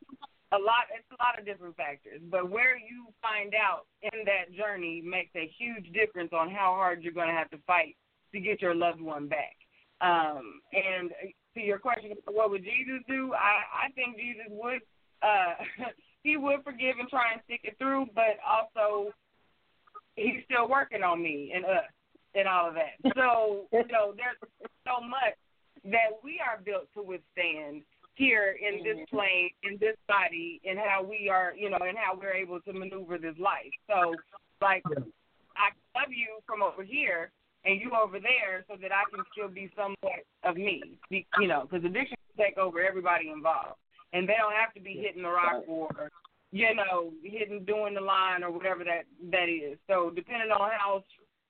a lot. It's a lot of different factors, but where you find out in that journey makes a huge difference on how hard you're going to have to fight to get your loved one back. Um, and to your question, what would Jesus do? I, I think Jesus would. Uh, [LAUGHS] he would forgive and try and stick it through, but also he's still working on me and us and all of that. So, you [LAUGHS] know, there's so much that we are built to withstand here in this mm-hmm. plane, in this body, and how we are, you know, and how we're able to maneuver this life. So, like, I love you from over here and you over there so that I can still be somewhat of me, Be- you know, because addiction take over everybody involved, and they don't have to be hitting the rock or you know hitting doing the line or whatever that that is. So depending on how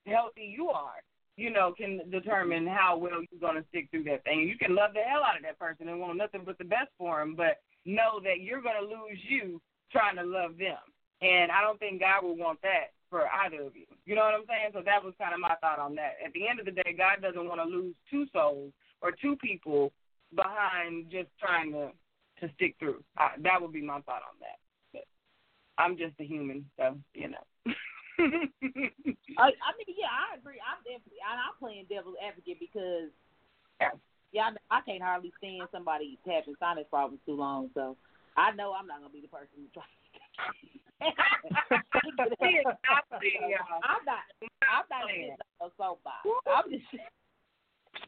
healthy you are, you know, can determine mm-hmm. how well you're going to stick through that thing. You can love the hell out of that person and want nothing but the best for them, but know that you're going to lose you trying to love them. And I don't think God would want that for either of you. You know what I'm saying? So that was kind of my thought on that. At the end of the day, God doesn't want to lose two souls or two people behind just trying to to stick through. I, that would be my thought on that. But I'm just a human, so you know. [LAUGHS] [LAUGHS] I, I mean, yeah, I agree. I'm definitely, I, I'm playing devil's advocate because, yeah, I, I can't hardly stand somebody having sinus problems too long. So I know I'm not gonna be the person to try. [LAUGHS] I'm not. I'm not getting a soapbox. I'm just.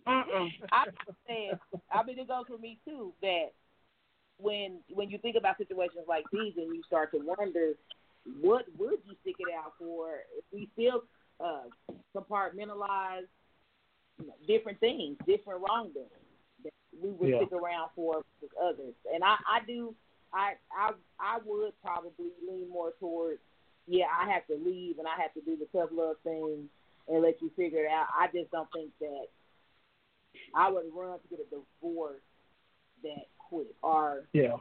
I'm just saying. I mean, it goes for me too. That when when you think about situations like these, and you start to wonder, what would you stick it out for? If we still uh, compartmentalize you know, different things, different wrongdoings, that we would Yeah. stick around for with others. And I, I do. I I I would probably lean more towards yeah, I have to leave and I have to do the tough love thing and let you figure it out. I just don't think that I would run to get a divorce that quick or Yeah.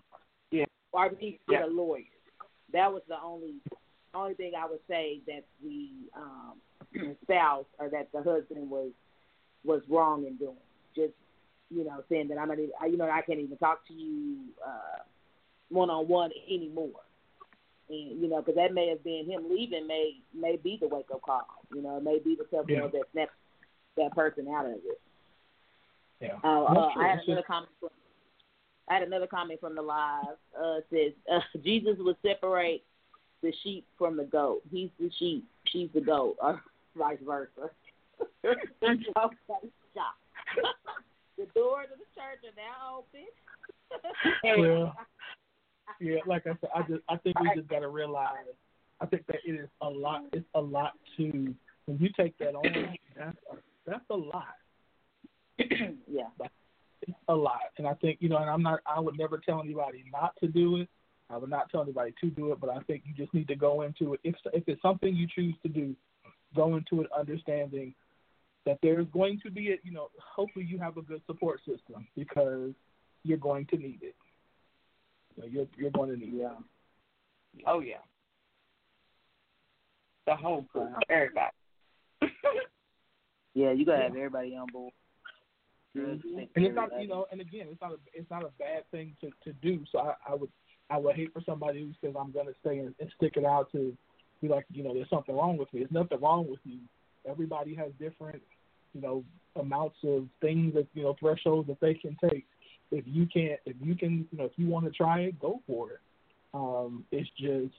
yeah, or least get a lawyer. That was the only only thing I would say that the um, [CLEARS THROAT] spouse or that the husband was was wrong in doing. Just you know, saying that I'm not even, you know, I can't even talk to you one on one anymore. And you know, because that may have been him leaving, may may be the wake up call. You know, it may be the tough Yeah. that snaps that person out of it. Yeah. Uh, uh. I had another comment. From, I had another comment from the live. Uh, says uh, [LAUGHS] Jesus would separate the sheep from the goat. He's the sheep. She's the goat, or [LAUGHS] vice versa. [LAUGHS] stop. the doors of the church are now open. Well, yeah, like I said, I just I think we just gotta realize. I think that it is a lot. It's a lot to when you take that on. That's a, that's a lot. [CLEARS THROAT] yeah. It's a lot, and I think you know. And I'm not. I would never tell anybody not to do it. I would not tell anybody to do it, but I think you just need to go into it. If if it's something you choose to do, go into it understanding that there's going to be a you know. Hopefully, you have a good support system because you're going to need it. You know, you're you're going to need it. Oh yeah. The whole crew, everybody. [LAUGHS] Yeah, you gotta have everybody on board. And it's not, you know, and again, it's not a it's not a bad thing to to do. So I, I would I would hate for somebody who says I'm going to stay and, and stick it out to be like, you know, there's something wrong with me. There's nothing wrong with you. Everybody has different, you know, amounts of things that you know thresholds that they can take. If you can't, if you can, you know, if you want to try it, go for it. Um, it's just,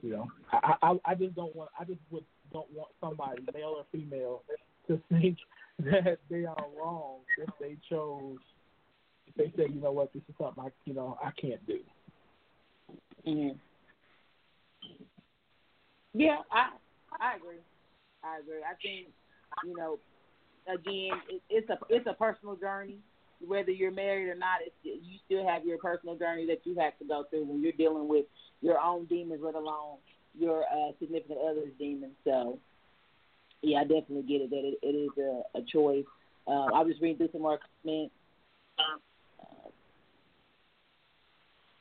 you know, I, I I just don't want I just would don't want somebody, male or female, to think [LAUGHS] that they are wrong if they chose if they say, you know what, this is something I you know, I can't do. hmm Yeah, I I agree. I agree. I think you know, again, it, it's a it's a personal journey. Whether you're married or not, it's, you still have your personal journey that you have to go through when you're dealing with your own demons, let alone your uh, significant other's demons. So, yeah, I definitely get it that it, it is a, a choice. Um, I'll just read through some more comments. Uh,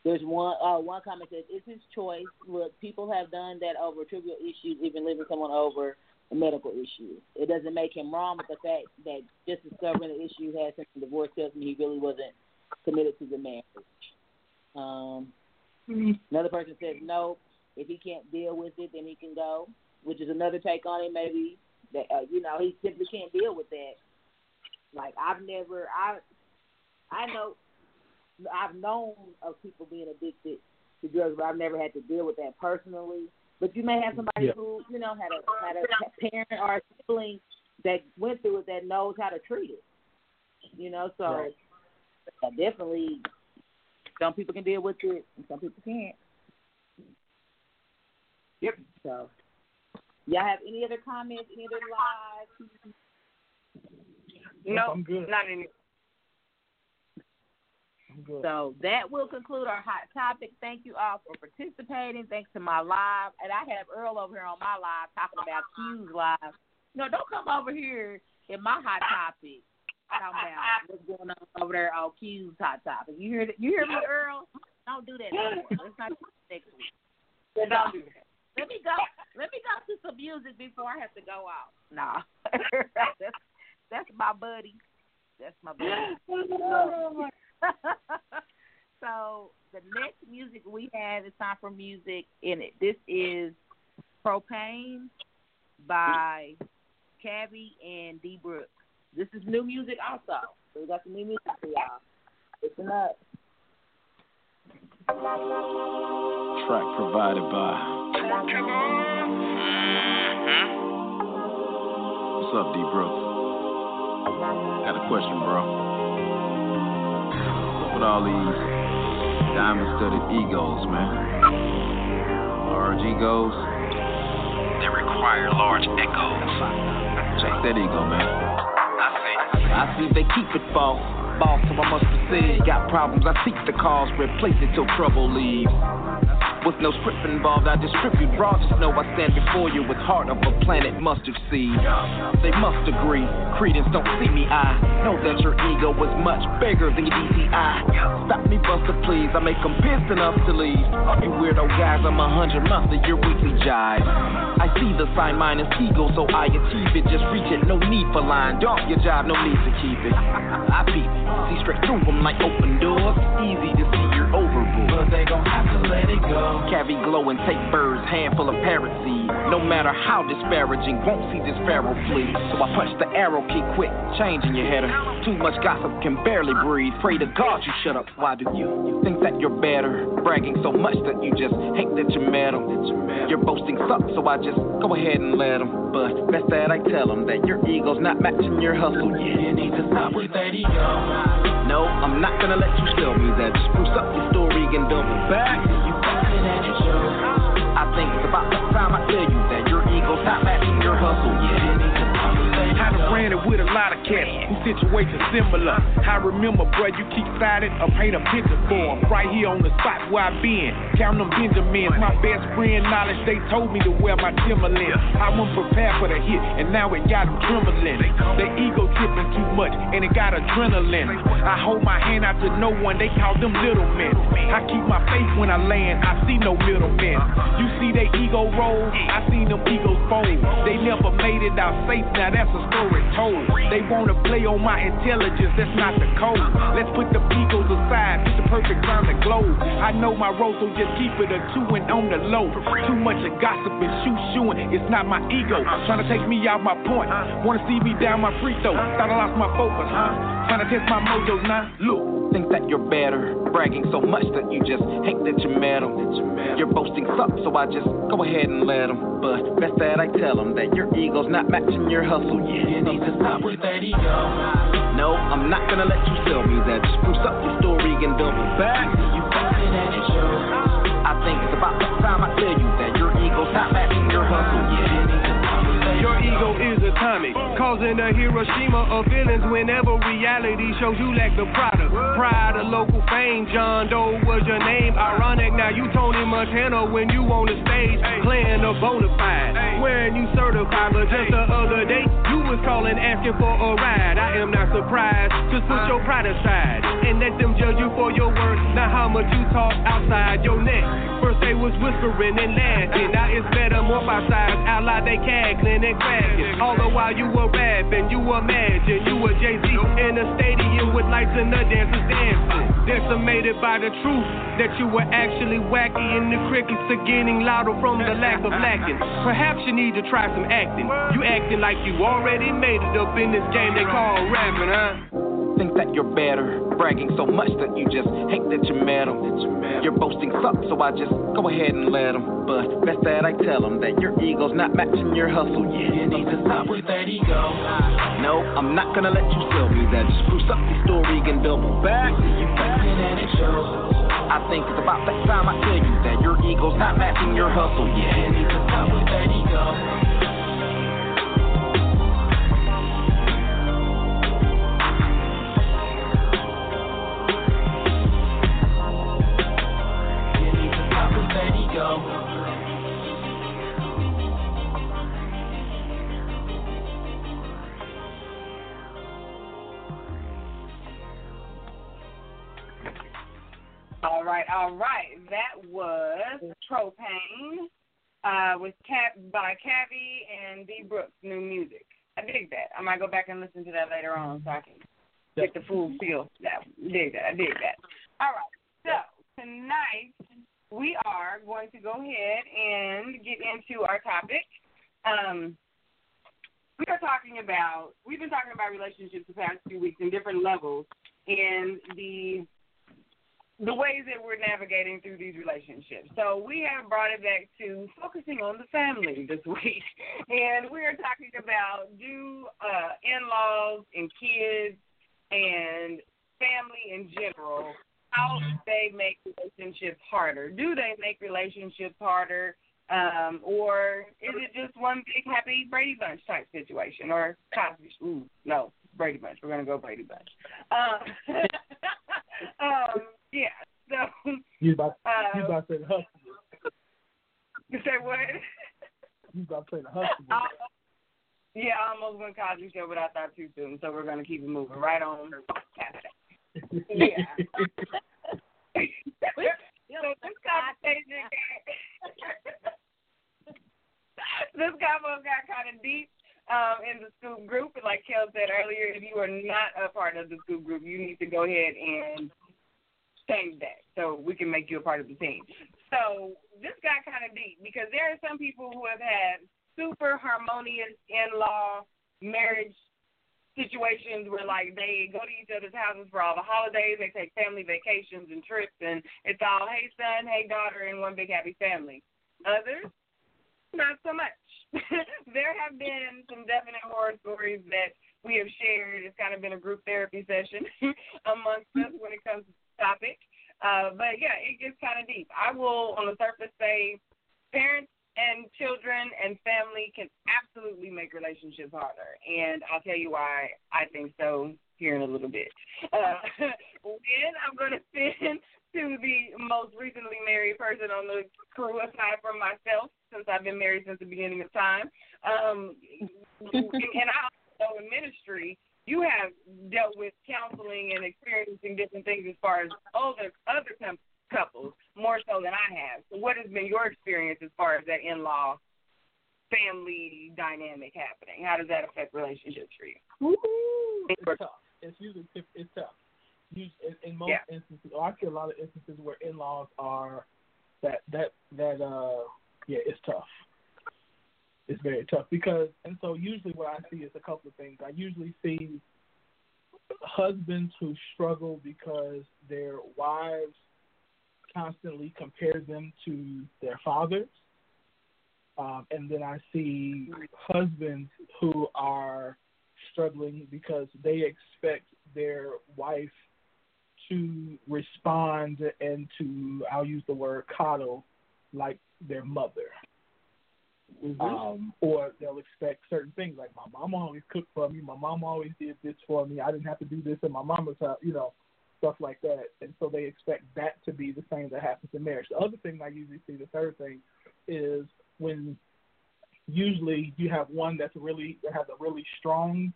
there's one uh, one comment says it's his choice. Look, people have done that over trivial issues, even leaving someone over a medical issue. It doesn't make him wrong, but the fact that just discovering the issue has him divorced tells me he really wasn't committed to the marriage. Um, Another person says no. If he can't deal with it, then he can go, which is another take on it. Maybe that uh, you know he simply can't deal with that. Like I've never, I, I know, I've known of people being addicted to drugs, but I've never had to deal with that personally. But you may have somebody Yeah. who you know had a had a parent or a sibling that went through it that knows how to treat it. You know, so Right. uh, definitely some people can deal with it and some people can't. Yep. So, y'all have any other comments? Any other lives? No, I'm good. not any. So that will conclude our hot topic. Thank you all for participating. Thanks to my live, and I have Earl over here on my live talking about Q's live. No, don't come over here in my hot topic. Talking about what's going on over there on Q's hot topic. You hear that? You hear me, Earl? Don't do that no more. Let's not do that next week. Don't do that. Let me go. Let me go to some music before I have to go out. Nah, that's [LAUGHS] that's my buddy. That's my buddy. [LAUGHS] so the next music we have is time for music in it. This is Propane by Cabby and D Brooks. This is new music also. So we got some new music for y'all. Listen up. Track provided by. What's up, D Brooks? Got a question, bro. What's with all these diamond studded egos, man? Large egos? They require large echoes. Check that ego, man. I see they keep it false. Boss, so I must proceed. Got problems, I seek the cause. Replace it till trouble leaves. With no script involved, I distribute raw. Just know I stand before you with heart of a planet mustard seed. They must agree. Credence don't see me. I know that your ego is much bigger than your DTI. Stop me, Buster, please. I make them pissed enough to leave. You weirdo guys, I'm a hundred months of your weekly jive. I see the sign minus ego, so I achieve it. Just reach it, no need for line. Dog your job, no need to keep it. [LAUGHS] I peep, see straight through them like open doors. Easy to see you're overboard. But they gon' have to let it go. Cavy glow and take birds, handful of parrot seed. No matter how disparaging, won't see this pharaoh flee. So I punch the arrow, keep quick, changing your header. Too much gossip can barely breathe. Pray to God you shut up. Why do you, you think that you're better? Bragging so much that you just hate that you met 'em. Your boasting sucks, so I just go ahead and let 'em. But best that I tell 'em that your ego's not matching your hustle. Yeah, you need to stop with that ego. No, I'm not gonna let you tell me that. Spruce up your story and double back. You it at shows. I think it's about that time I tell you that your ego's not matching your hustle. With a lot of cats who situations similar. I remember, bruh, you keep sided or paint a picture for 'em. Right here on the spot where I been. Count them Benjamins. My best friend knowledge, they told me to wear my Timberlands. I wasn't prepared for the hit, and now it got them trembling. Their ego tripping too much, and it got adrenaline. I hold my hand out to no one, they call them little men. I keep my faith when I land, I see no middlemen. You see their ego roll, I seen them egos fold. They never made it out safe, now that's a story They wanna play on my intelligence, that's not the code. Let's put the egos aside, it's the perfect time to glow. I know my role, so just keep it a two and on the low. Too much of gossip and shoe shooing, it's not my ego. Trying to take me out my point, wanna see me down my free throw. Thought I lost my focus, huh? Trying to test my mojo now. Look. think that you're better. Bragging so much that you just hate that you met 'em. Your boasting sucks, so I just go ahead and let 'em. But best that I tell 'em that your ego's not matching your hustle. Yeah, you need to stop with that ego. No, I'm not gonna let you tell me that. Just spruce up your story and double back. You it at it. I think it's about time I tell you that your ego's not matching your hustle. Yeah, you need to stop with that Your ego is atomic, causing a Hiroshima of feelings whenever reality shows you lack the product. Pride of local fame, John Doe was your name. Ironic, now you Tony Montana when you on the stage, playing a bona fide. Wearing you certified, but just the other day, was calling asking for a ride. I am not surprised, just put your pride aside and let them judge you for your worth, not how much you talk outside your neck. First they was whispering and laughing, now it's metamorphosized, out loud they cackling and cracking. All the while you were rapping, you imagine you were Jay Z in a stadium with lights and the dancers dancing. Decimated by the truth that you were actually wacky and the crickets are getting louder from the lack of lacking. Perhaps you need to try some acting. You acting like you already made it up in this game they call rapping, huh? Think that you're better. Bragging so much that you just hate that you met 'em. Your boasting sucks, so I just go ahead and let let 'em. But best that I tell tell 'em that your ego's not matching your hustle. Yeah, you need to stop with that ego. No, I'm not gonna let you tell me that. Just spruce up your story and double back. You and it shows. I think it's about that time I tell you that your ego's not matching your hustle. Yeah, you need to stop with that ego. Right, all right. That was Propane uh, with Cap by Cavi and D Brooks, new music. I dig that. I might go back and listen to that later on so I can get the full feel. That dig that. I dig that. All right. So tonight we are going to go ahead and get into our topic. Um, we are talking about we've been talking about relationships the past few weeks in different levels and the the ways that we're navigating through these relationships. So we have brought it back to focusing on the family [LAUGHS] this week, and we are talking about do uh, in-laws and kids and family in general how they make relationships harder. Do they make relationships harder? Um, or is it just one big happy Brady Bunch type situation? Or Cosby? Ooh, no, Brady Bunch. We're gonna go Brady Bunch. [LAUGHS] Um, um, yeah. So You about Uh, you about to say the hustle. you say what? You about to say the hustle. Uh, yeah, I almost went Cosby show, but I thought too soon, so we're gonna keep it moving right on. [LAUGHS] Yeah. so this conversation, [LAUGHS] this convo got kind of deep um, in the scoop group, and like Kel said earlier, if you are not a part of the scoop group, you need to go ahead and change that so we can make you a part of the team. So this got kind of deep because there are some people who have had super harmonious in-law marriage situations where like they go to each other's houses for all the holidays, they take family vacations and trips, and it's all hey son, hey daughter, and one big happy family. Others, not so much. [LAUGHS] there have been some definite horror stories that we have shared. It's kind of been a group therapy session [LAUGHS] amongst us when it comes to topic. Uh, but yeah, it gets kind of deep. I will, on the surface, say parents and children and family can absolutely make relationships harder. And I'll tell you why I think so here in a little bit. Uh, [LAUGHS] then I'm going [LAUGHS] to spin to the most recently married person on the crew aside from myself since I've been married since the beginning of time. Um, [LAUGHS] and I also in ministry, you have dealt with counseling and experiencing different things as far as older other com- couples more so than I have. So what has been your experience as far as that in-law family dynamic happening? How does that affect relationships for you? Ooh, it's tough. It's usually it's tough. Us- in, in most Yeah. instances, or I see a lot of instances where in-laws are that that that uh yeah, it's tough. It's very tough because, and so usually what I see is a couple of things. I usually see husbands who struggle because their wives constantly compare them to their fathers. Um, and then I see husbands who are struggling because they expect their wife to respond and to, I'll use the word coddle, like their mother. Um, or they'll expect certain things like my mom always cooked for me, my mom always did this for me, I didn't have to do this in my mama's house, you know, stuff like that. And so they expect that to be the same that happens in marriage. The other thing I usually see, the third thing, is when usually you have one that's really that has a really strong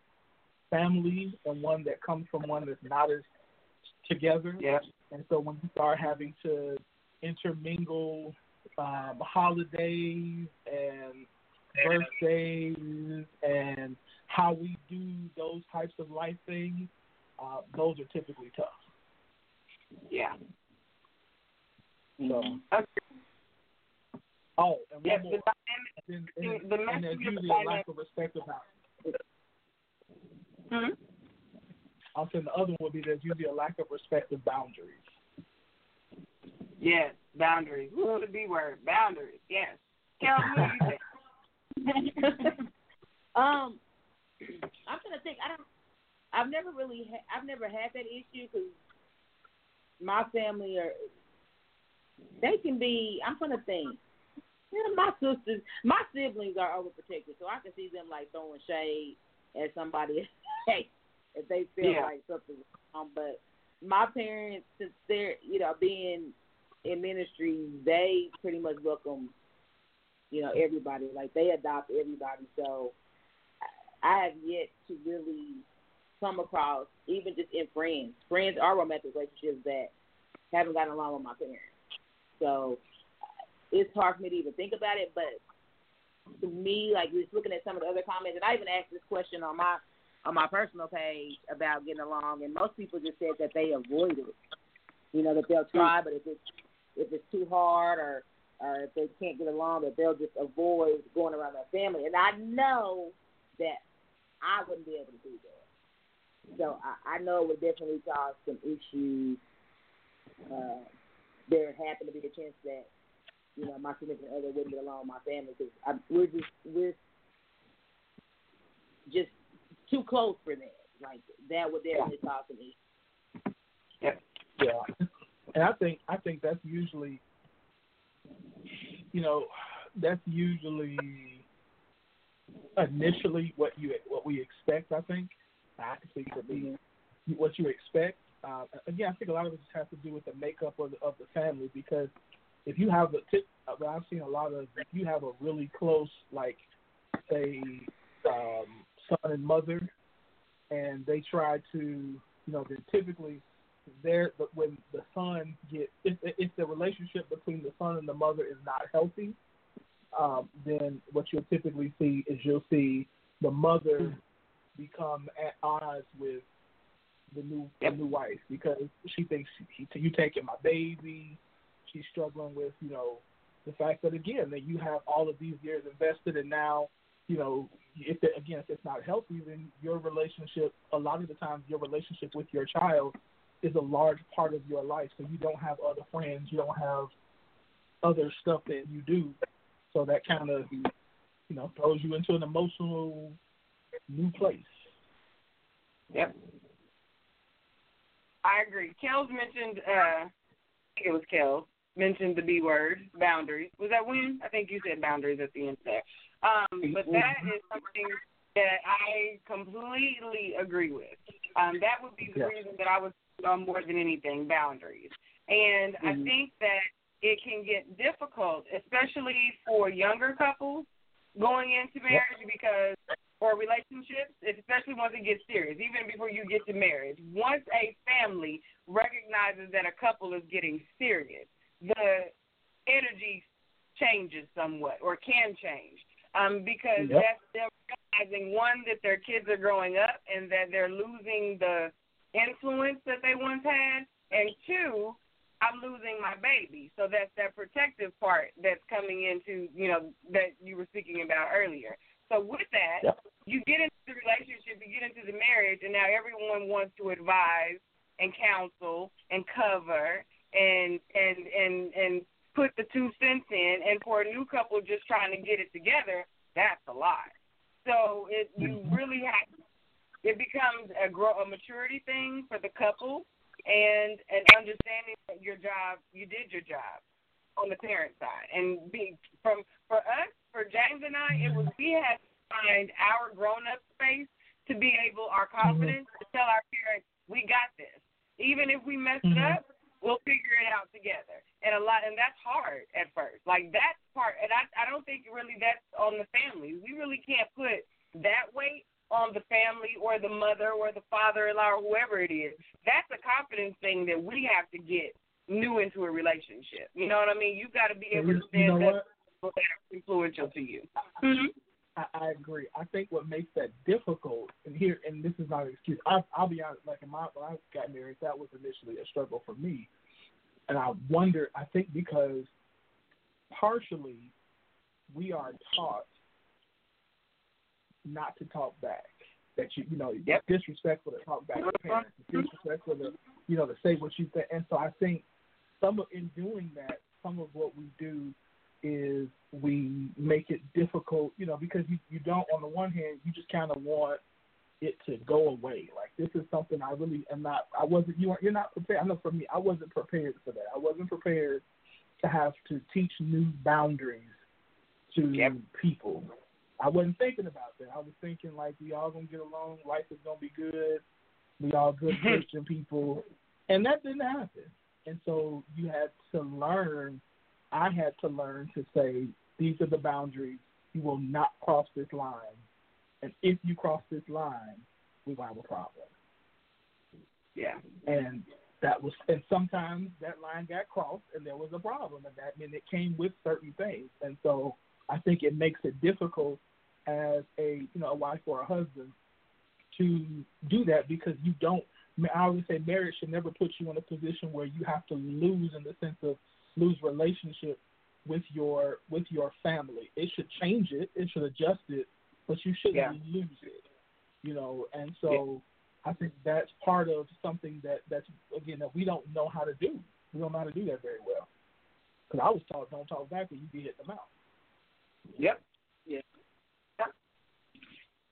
family and one that comes from one that's not as together. Yeah. And so when you start having to intermingle um, holidays and birthdays and how we do those types of life things, uh, those are typically tough. Yeah. So, Okay. oh, and one Yes, more. the dynamic, And, and, the and there's of the usually a lack of respect about Hmm? I'll say the other one would be there's usually a lack of respect of boundaries. Yes, boundaries. Ooh, the B word, boundaries. Yes. Kel, what you think? [LAUGHS] um, I'm trying to think. I don't. I've never really. Ha- I've never had that issue because my family are. They can be. I'm trying to think. Yeah, my sisters, my siblings are overprotected, so I can see them like throwing shade at somebody [LAUGHS] hey, if they feel Yeah. like something's wrong. But my parents, since they're you know being in ministry, they pretty much welcome you know everybody. Like they adopt everybody. So I have yet to really come across, even just in friends. Friends are romantic relationships that haven't gotten along with my parents. So it's hard for me to even think about it. But to me, like just looking at some of the other comments, and I even asked this question on my on my personal page about getting along, and most people just said that they avoid it. You know that they'll try, but if it's if it's too hard or or if they can't get along, that they'll just avoid going around their family. And I know that I wouldn't be able to do that. So I, I know it would definitely cause some issues. Uh, there happened to be a chance that you know my significant other wouldn't get along with my family because we're just we're just too close for that. Like that would definitely cause some issues. Yeah, and I think I think that's usually, you know, that's usually initially what you what we expect. I think I can speak for me. What you expect. Uh, again, I think a lot of it just has to do with the makeup of the, of the family because if you have a I've seen a lot of, if you have a really close, like, say, um, son and mother, and they try to, you know, then typically there but when the son get if if the relationship between the son and the mother is not healthy, um, then what you'll typically see is you'll see the mother become at odds with the new the new wife because she thinks she, you taking my baby. She's struggling with you know the fact that again that you have all of these years invested and now you know if it, again if it's not healthy then your relationship a lot of the times your relationship with your child is a large part of your life so you don't have other friends you don't have other stuff that you do so that kind of you know throws you into an emotional new place Yep. I agree. Kellz mentioned, uh, I think it was Kellz, mentioned the B word, boundaries. Was that when? I think you said boundaries at the end there. Um, but that is something that I completely agree with. Um, that would be the Yeah. reason that I was um, more than anything boundaries. And I Mhm. think that it can get difficult, especially for younger couples going into marriage because or relationships, especially once it gets serious, even before you get to marriage. Once a family recognizes that a couple is getting serious, the energy changes somewhat or can change. Um, because Yep. that's them realizing one that their kids are growing up and that they're losing the influence that they once had, and two, I'm losing my baby. So that's that protective part that's coming into, you know, that you were speaking about earlier. So with that, Yep. you get into the relationship, you get into the marriage, and now everyone wants to advise and counsel and cover and and and and put the two cents in. And for a new couple just trying to get it together, that's a lot. So it you mm-hmm. really have it becomes a grow a maturity thing for the couple and an understanding that your job you did your job on the parent side. And be from for us for James and I it was we had to find our grown up space to be able our mm-hmm. confidence to tell our parents we got this. Even if we mess it mm-hmm. up we'll figure it out together. And a lot and that's hard at first. Like that part and I I don't think really that's on the family. We really can't put that weight on the family or the mother or the father-in-law or whoever it is. That's a confidence thing that we have to get new into a relationship. You know what I mean? You got to be able You- to you stand know up for that influential to you. Mhm. I, I agree. I think what makes that difficult, and here, and this is not an excuse. I, I'll be honest. Like in my, when I got married, that was initially a struggle for me, and I wonder. I think because partially we are taught not to talk back. That you, you know, it's disrespectful to talk back to mm-hmm. parents. It's disrespectful to, you know, to say what you think. And so I think some of in doing that, some of what we do is we make it difficult, you know, because you, you don't, on the one hand, you just kind of want it to go away. Like this is something I really am not. I wasn't. You aren't. You're not prepared. I know for me, I wasn't prepared for that. I wasn't prepared to have to teach new boundaries to people. I wasn't thinking about that. I was thinking like we all gonna get along. Life is gonna be good. We all good mm-hmm. Christian people, and that didn't happen. And so you had to learn. I had to learn to say these are the boundaries. You will not cross this line, and if you cross this line, we're gonna have a problem. Yeah. And that was, and sometimes that line got crossed, and there was a problem, and that meant it came with certain things, and so I think it makes it difficult as a you know a wife or a husband to do that because you don't. I always say marriage should never put you in a position where you have to lose in the sense of lose relationship with your with your family. It should change it. It should adjust it, but you shouldn't Yeah. lose it. You know, and so I think that's part of something that that's again that we don't know how to do. We don't know how to do that very well. Because I was taught don't talk back or you get hit in the mouth. Yep. Yeah.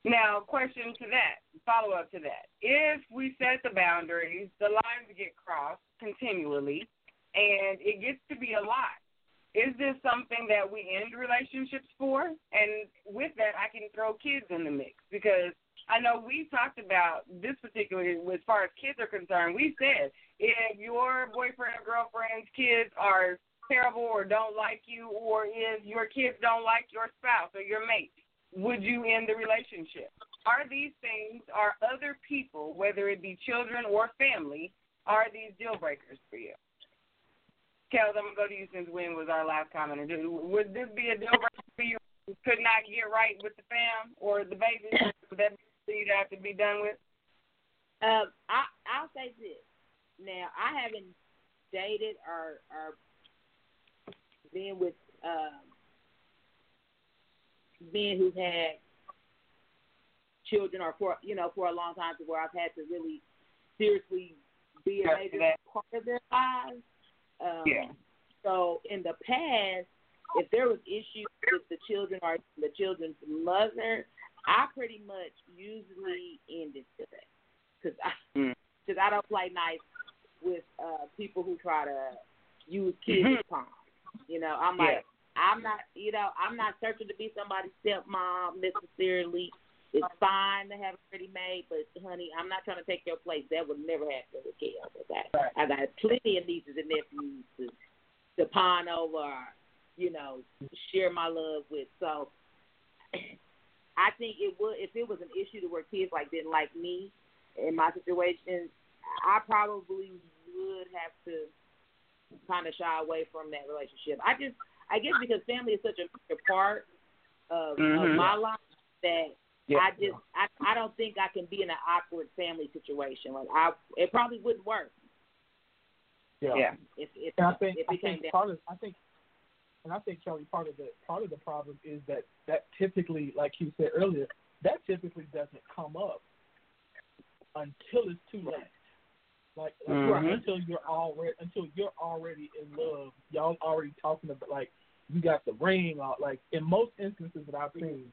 Now, question to that, follow up to that. If we set the boundaries, the lines get crossed continually, and it gets to be a lot. Is this something that we end relationships for? And with that, I can throw kids in the mix because I know we talked about this particularly as far as kids are concerned. We said if your boyfriend or girlfriend's kids are terrible or don't like you, or if your kids don't like your spouse or your mate, would you end the relationship? Are these things, are other people, whether it be children or family, are these deal breakers for you? Kellz, I'm gonna go to you since when was our last commenter. Would this be a deal breaker for you? who Could not get right with the fam or the baby? That you'd have to be done with? Um, I I'll say this. Now I haven't dated or or been with um men who've had children or for you know for a long time to where I've had to really seriously be a major part of their lives. Um, Yeah. So in the past, if there was issues with the children or the children's mother, I pretty much usually ended it because I Mm. because I don't play nice with uh people who try to use kids Mhm. as pawns. You know, I'm Yeah. like I'm not you know, I'm not searching to be somebody's stepmom necessarily. It's fine to have it ready made, but honey, I'm not trying to take your place. That would never happen with kids. Okay? Right. I got plenty of nieces and nephews to, to pawn over, or, you know, share my love with. So I think it would if it was an issue to where kids like didn't like me in my situation, I probably would have to kind of shy away from that relationship. I just I guess because family is such a major part of, of Mhm. my life that Yeah. I just I I don't think I can be in an awkward family situation. Like I it probably wouldn't work Yeah. Yeah. if if, And I think if I it came think down. part of I think and I think Kelly part of the part of the problem is that that typically, like you said earlier, that typically doesn't come up until it's too late. Like, like Mhm. until you're already until you're already in love. Y'all already talking about like you got the ring or like in most instances that I've seen,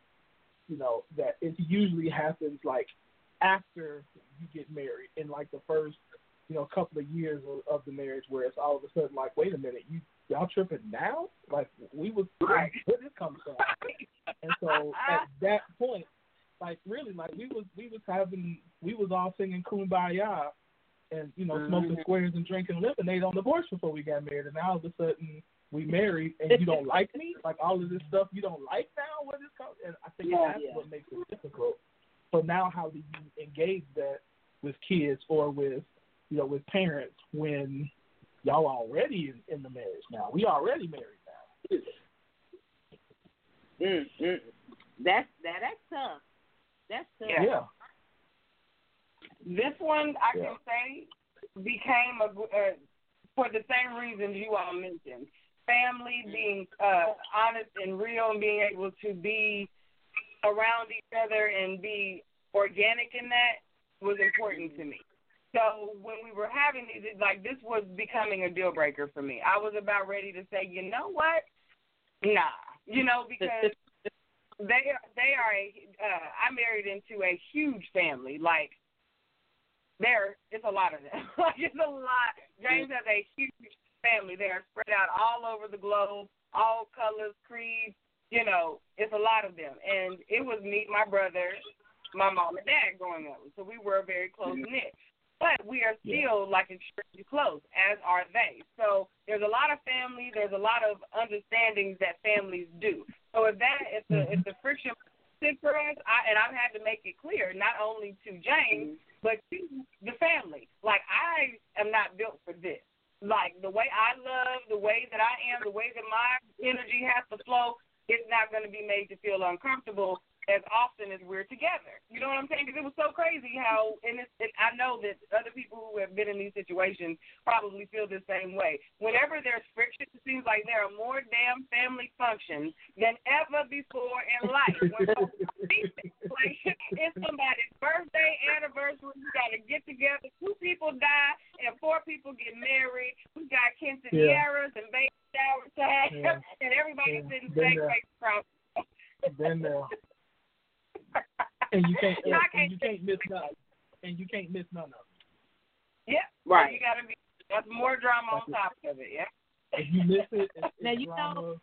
you know, that it usually happens like after you get married in like the first, you know, couple of years of, of the marriage where it's all of a sudden like, wait a minute, you y'all tripping now? Like we was Right. where this come from? And so at that point, like really, like we was we was having we was all singing Kumbaya and you know smoking Mhm. squares and drinking lemonade on the porch before we got married, and now all of a sudden we married and you don't like me, like all of this stuff you don't like now. What is called? And I think Yeah. that's Yeah. what makes it difficult. So now, how do you engage that with kids or with you know with parents when y'all already in, in the marriage now? We already married now. Mm, mm. That's that that's tough. That's tough. Yeah. This one, I Yeah. can say, became a uh, for the same reasons you all mentioned. Family, being uh, honest and real, and being able to be around each other and be organic in that was important to me. So when we were having these, like this was becoming a deal breaker for me. I was about ready to say, you know what? Nah, you know because [LAUGHS] they are they are a uh, I married into a huge family. Like there, it's a lot of them. [LAUGHS] like it's a lot. James has a huge family. They are spread out all over the globe, all colors, creeds. You know, it's a lot of them. And it was me, my brother, my mom and dad growing up. So we were very close knit. But we are still like extremely close, as are they. So there's a lot of family. There's a lot of understandings that families do. So if that, if the mm-hmm. if the friction it for us, I, and I've had to make it clear, not only to James, mm-hmm. But the family. Like, I am not built for this. Like, the way I love, the way that I am, the way that my energy has to flow, it's not going to be made to feel uncomfortable as often as we're together. You know what I'm saying? Because it was so crazy how, and, it's, and I know that other people who have been in these situations probably feel the same way. Whenever there's friction, it seems like there are more damn family functions than ever before in life. When [LAUGHS] like it's somebody's birthday, anniversary, we got to get together. Two people die and four people get married. We got quinceañeras and baby showers to have, Yeah. [LAUGHS] and everybody's Yeah. sitting back face across. Been there. And you can't, You know, I and you can't miss none. And you can't miss none of them. Yeah. Right. You gotta be. That's more drama on top of it. Yeah. If you miss it, it's, Now, it's you know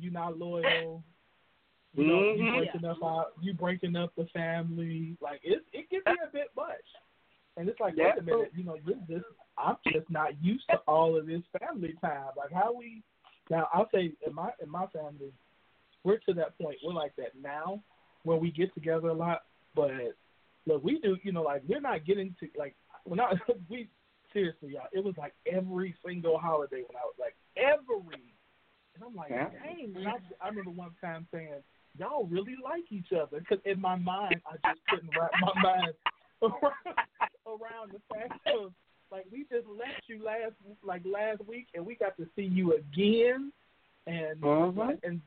you're not loyal. You know, you Mhm. breaking up out. You breaking up the family. Like it, it can be a bit much. And it's like, Yeah. wait a minute. You know, this, this, I'm just not used to all of this family time. Like how we. Now I'll say in my in my family, we're to that point. We're like that now, where we get together a lot. But look, we do. You know, like we're not getting to like we're not. [LAUGHS] We seriously, y'all. It was like every single holiday when I was like every. And I'm like, Yeah. dang. I, I remember one time saying, y'all really like each other. Because in my mind, I just couldn't wrap my [LAUGHS] mind around, [LAUGHS] around the fact of, like, we just left you last, like, last week, and we got to see you again. And, Mhm. and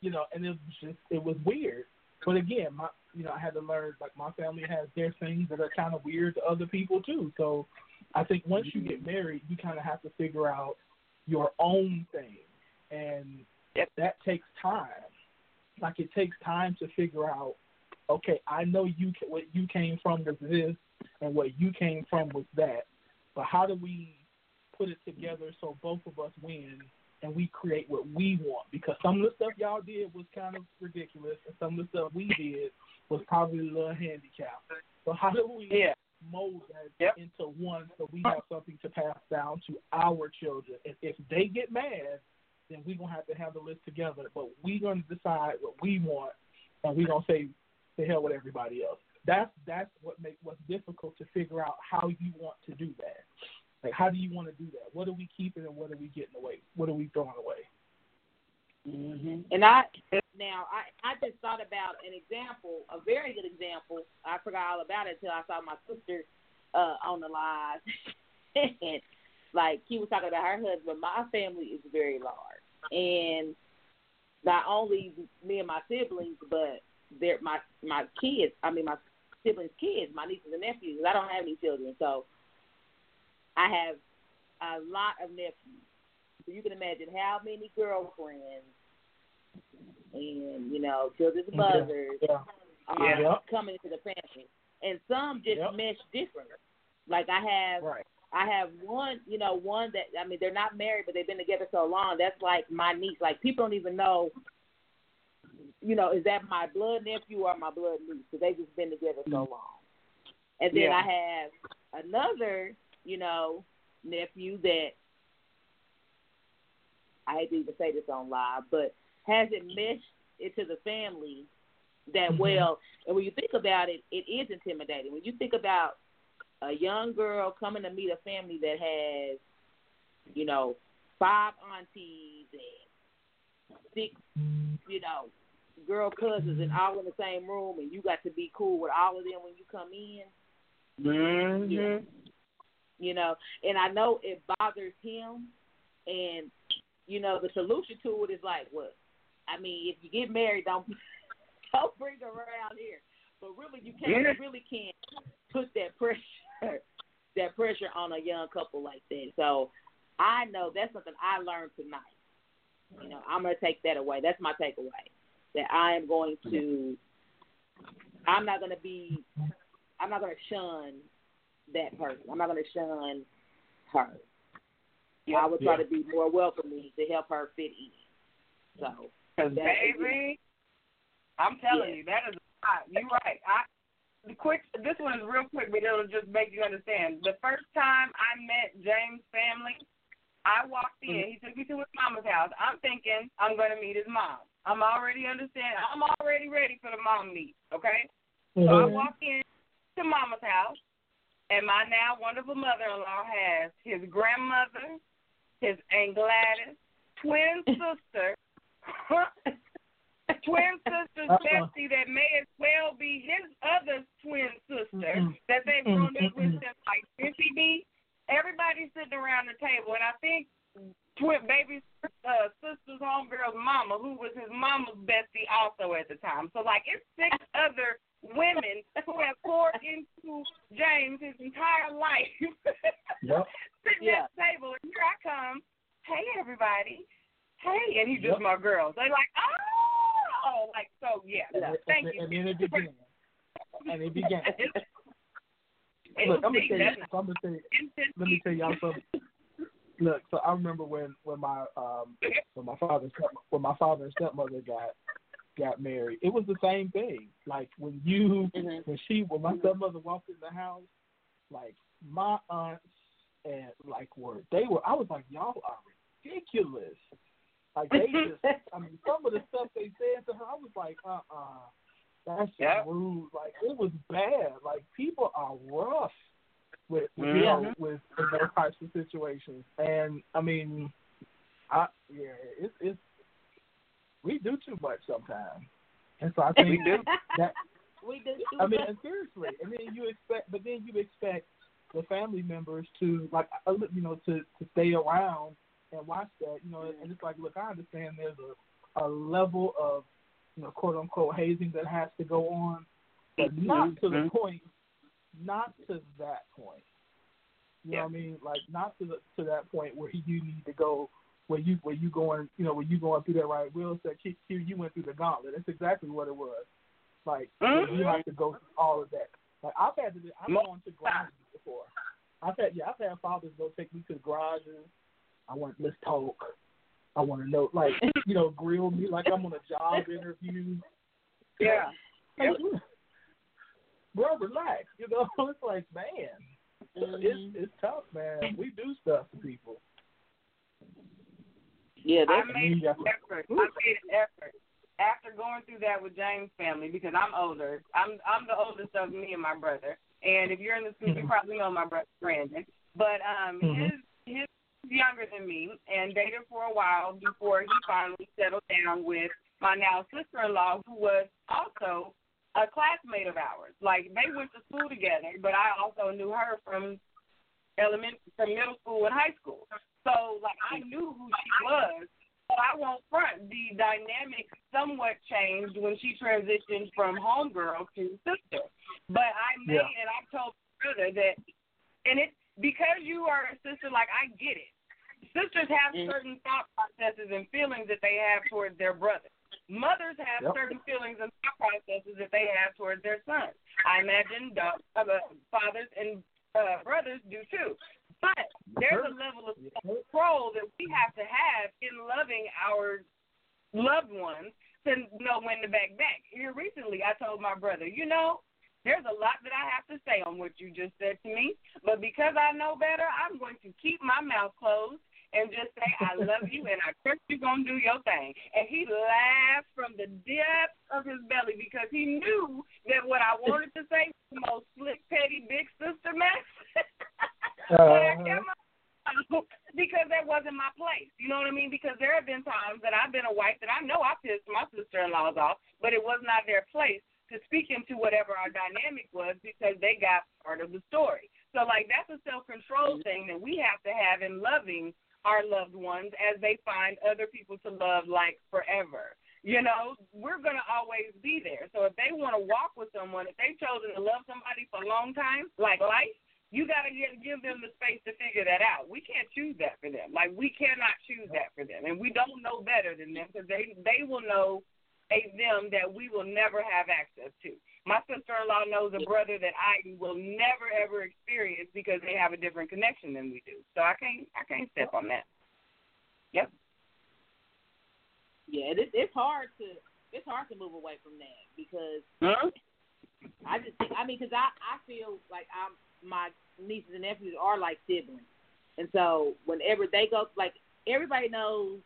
you know, and it was just, it was weird. But again, my, you know, I had to learn, like, my family has their things that are kind of weird to other people, too. So I think once you get married, you kind of have to figure out your own thing. And that takes time. Like it takes time to figure out. Okay, I know you what you came from was this, and what you came from was that. But how do we put it together so both of us win and we create what we want? Because some of the stuff y'all did was kind of ridiculous, and some of the stuff we did was probably a little handicapped. So how do we Yeah. mold that Yep. into one so we have something to pass down to our children? And if they get mad, then we're gonna have to handle this together. But we're gonna decide what we want, and we're gonna say to hell with everybody else. That's that's what makes what's difficult to figure out how you want to do that. Like, how do you want to do that? What are we keeping and what are we getting away? What are we throwing away? Mm-hmm. And I now I I just thought about an example, a very good example. I forgot all about it until I saw my sister uh on the live, and [LAUGHS] like he was talking about her husband. My family is very large, and not only me and my siblings, but they're my my kids. I mean my siblings' kids, my nieces and nephews. I don't have any children, so I have a lot of nephews. So you can imagine how many girlfriends and you know children's mothers Yeah. are Yeah. coming into the family, and some just Yep. mesh different. Like I have, Right. I have one, you know, one that I mean they're not married, but they've been together so long. That's like my niece. Like people don't even know, you know, is that my blood nephew or my blood niece? Because they've just been together so mm-hmm. long. And then Yeah. I have another, you know, nephew that I hate to even say this on live, but hasn't meshed into the family that Mhm. well. And when you think about it, it is intimidating. When you think about a young girl coming to meet a family that has, you know, five aunties and six, you know, girl cousins and all in the same room, and you got to be cool with all of them when you come in. Mm-hmm. You know, and I know it bothers him, and you know the solution to it is like, what? I mean, if you get married, don't [LAUGHS] don't bring her around here. But really, you can't Yeah. you really can't put that pressure [LAUGHS] that pressure on a young couple like that. So I know that's something I learned tonight. You know, I'm gonna take that away. That's my takeaway. That I am going to. I'm not gonna be. I'm not gonna shun that person. I'm not gonna shun her. I would try Yeah. to be more welcoming to help her fit in. So, Cause baby, I'm telling Yeah. you, that is hot. You're right. I the quick. This one is real quick, but it'll just make you understand. The first time I met James' family, I walked in. Mm-hmm. He took me to his mama's house. I'm thinking I'm going to meet his mom. I'm already understand. I'm already ready for the mom meet. Okay. So I Mhm. walk in to mama's house, and my now wonderful mother-in-law has his grandmother, his aunt Gladys, twin [LAUGHS] sister, [LAUGHS] twin sister bestie that may as well be his other twin sister Mm-mm. that they've grown up with since like 50 B. Everybody's sitting around the table, and I think twin baby uh, sister's homegirl's mama, who was his mama's bestie also at the time. So like it's six [LAUGHS] other women who have poured into James his entire life. [LAUGHS] Yep. Sitting Yeah. at the table, and here I come. Hey everybody. Hey, and he's just Yep. my girl. They're like, oh, like so. Yeah. And, Thank and, you. and then it began. And it began. [LAUGHS] Look, I'm gonna tell you. deep, I'm gonna tell you. Let me tell y'all something. Look, so I remember when when my um when my father when my father and stepmother got got married, it was the same thing. Like when you Mhm. when she when my stepmother walked in the house, like my aunts and like were they were I was like y'all are ridiculous. Like they [LAUGHS] just I mean some of the stuff they said to her I was like uh uh that's Yep. rude. Like it was bad. Like people are rough with with, you Mhm. know, with, with those types of situations. And I mean, I yeah, it's it's we do too much sometimes. And so I [LAUGHS] think We do. that we do. I mean, and seriously, and then you expect, but then you expect the family members to like, uh, you know, to to stay around and watch that, you know, and it's like, look, I understand there's a a level of, you know, quote unquote hazing that has to go on, but not to the Mhm. point, not to that point. You know what I mean? Like not to the to that point where you need to go where you where you going you know where you going through that right. Will said Q, Q you went through the gauntlet. That's exactly what it was. Like Mhm. you have to go through all of that. Like I've had to I've gone to garages before. I've had yeah, I've had fathers go take me to the garages. I want let's talk. I want to know like [LAUGHS] you know grill me like I'm on a job interview. Yeah. Like, bro, relax. You know, [LAUGHS] it's like man, Mhm. it's it's tough, man. We do stuff to people. Yeah, I that's made Yeah. an effort. I made an effort after going through that with James' family because I'm older. I'm I'm the oldest of me and my brother. And if you're in the school, you Mhm. probably know my brother Brandon. But um, Mhm. his his younger than me and dated for a while before he finally settled down with my now sister-in-law, who was also a classmate of ours. Like they went to school together, but I also knew her from element from middle school and high school. So like I knew who she was. But I won't front. The dynamic somewhat changed when she transitioned from homegirl to sister. But I made Yeah. and I told brother that and it because you are a sister, like I get it. Sisters have Mm. certain thought processes and feelings that they have towards their brothers. Mothers have Yep. certain feelings and thought processes that they have towards their sons. I imagine uh, fathers and uh, brothers do too. But there's a level of control that we have to have in loving our loved ones to know when to back back. Here recently, I told my brother, you know, there's a lot that I have to say on what you just said to me, but because I know better, I'm going to keep my mouth closed and just say I love you and I trust you're gonna do your thing. And he laughed from the depths of his belly because he knew that what I wanted to say was the most slick, petty, big sister mess. [LAUGHS] but I uh-huh. kept my because that wasn't my place. You know what I mean? Because there have been times that I've been a wife that I know I pissed my sister in laws off, but it was not their place to speak into whatever our dynamic was because they got part of the story. So like that's a self control thing that we have to have in loving our loved ones as they find other people to love like forever. You know, we're gonna always be there. So if they want to walk with someone, if they've chosen to love somebody for a long time, like life, you gotta give, give them the space to figure that out. We can't choose that for them. Like we cannot choose that for them, and we don't know better than them because they they will know a them that we will never have access to. My sister-in-law knows a brother that I will never ever experience because they have a different connection than we do. So I can't I can't step on that. Yep. yeah. It, it's hard to it's hard to move away from that because Huh? I just think I mean because I I feel like I'm my nieces and nephews are like siblings. And so whenever they go, like everybody knows,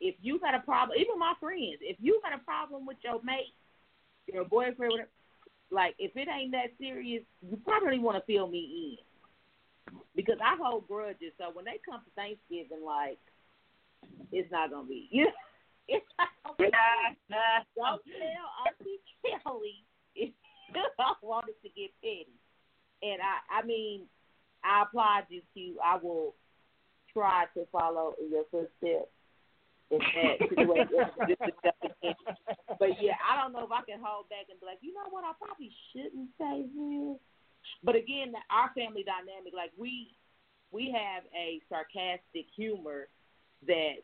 if you got a problem, even my friends, if you got a problem with your mate, your boyfriend, whatever, like if it ain't that serious, you probably want to fill me in because I hold grudges. So when they come to Thanksgiving, like it's not gonna be you. [LAUGHS] It's not gonna be. [LAUGHS] Don't tell Auntie Kelly if [LAUGHS] you want it to get petty. And I, I mean, I applaud you, Q. I will try to follow in your footsteps in that situation. [LAUGHS] but yeah, I don't know if I can hold back and be like, you know what, I probably shouldn't say this. But again, our family dynamic, like we we have a sarcastic humor that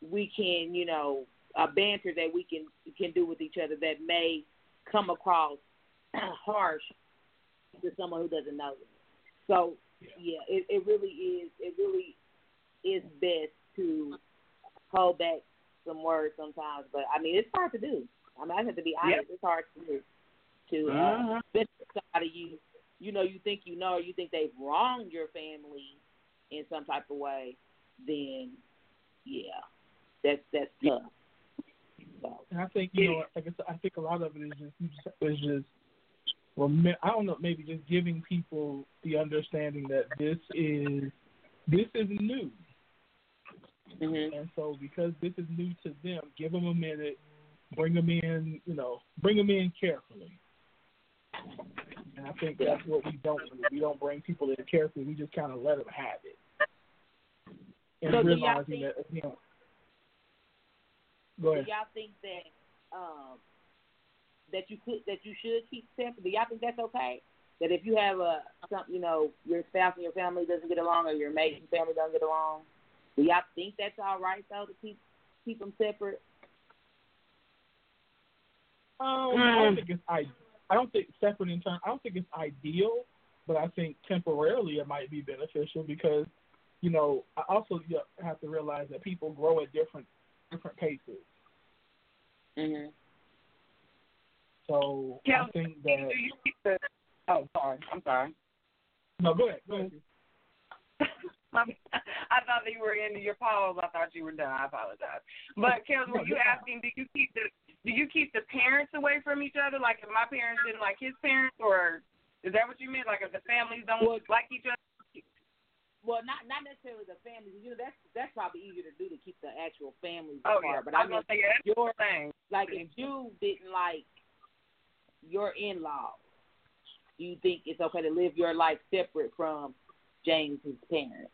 we can, you know, a banter that we can can do with each other that may come across [CLEARS THROAT] harsh to someone who doesn't know them. So yeah, it, it really is. It really is best to hold back some words sometimes. But I mean, it's hard to do. I mean, I have to be honest. It's hard to do. To uh, especially somebody you you know you think you know or you think they've wronged your family in some type of way, then yeah, that's that's tough. So, And I think you know, like I said, I think a lot of it is just you just is just rem- I don't know, maybe just giving people the understanding that this is this is new, and so because this is new to them, give them a minute, bring them in, you know, bring them in carefully. And I think that's what we don't do. We don't bring people in carefully. We just kind of let them have it, and So realizing think- that you know. Go do y'all think that um that you could that you should keep separate? Do y'all think that's okay? That if you have a some you know your spouse and your family doesn't get along or your mate and family don't get along, do y'all think that's all right though to keep keep them separate? Um, I don't think it's I. I don't think separate in terms. I don't think it's ideal, but I think temporarily it might be beneficial because, you know, I also you have to realize that people grow at different different paces. Mm-hmm. So Kel, I think do that. you keep the? Oh, sorry. I'm sorry. No, go ahead. Go ahead. [LAUGHS] I thought that you were into your pause. I thought you were done. I apologize. But Kellz, were you asking? Do you keep the Do you keep the parents away from each other? Like if my parents didn't like his parents, or is that what you meant? Like if the families don't Well- like each other? Well, not not necessarily the family. You know, that's that's probably easier to do to keep the actual families Oh apart. yeah. But I I mean, gonna say yeah, that's your thing. like if you didn't like your in laws, do you think it's okay to live your life separate from James's parents?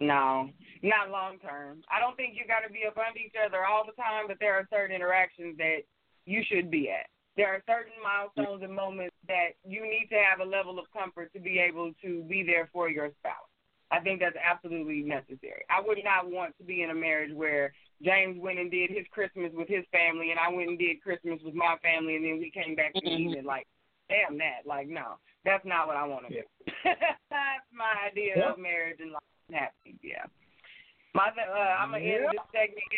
No, not long term. I don't think you got to be up under each other all the time, but there are certain interactions that you should be at. There are certain milestones and moments that you need to have a level of comfort to be able to be there for your spouse. I think that's absolutely necessary. I would not want to be in a marriage where James went and did his Christmas with his family and I went and did Christmas with my family and then we came back to Mhm. evening. Like, damn that. Like, no, that's not what I want to do. [LAUGHS] that's my idea Yeah. of marriage and life and. Yeah. My, uh, I'm gonna end this segment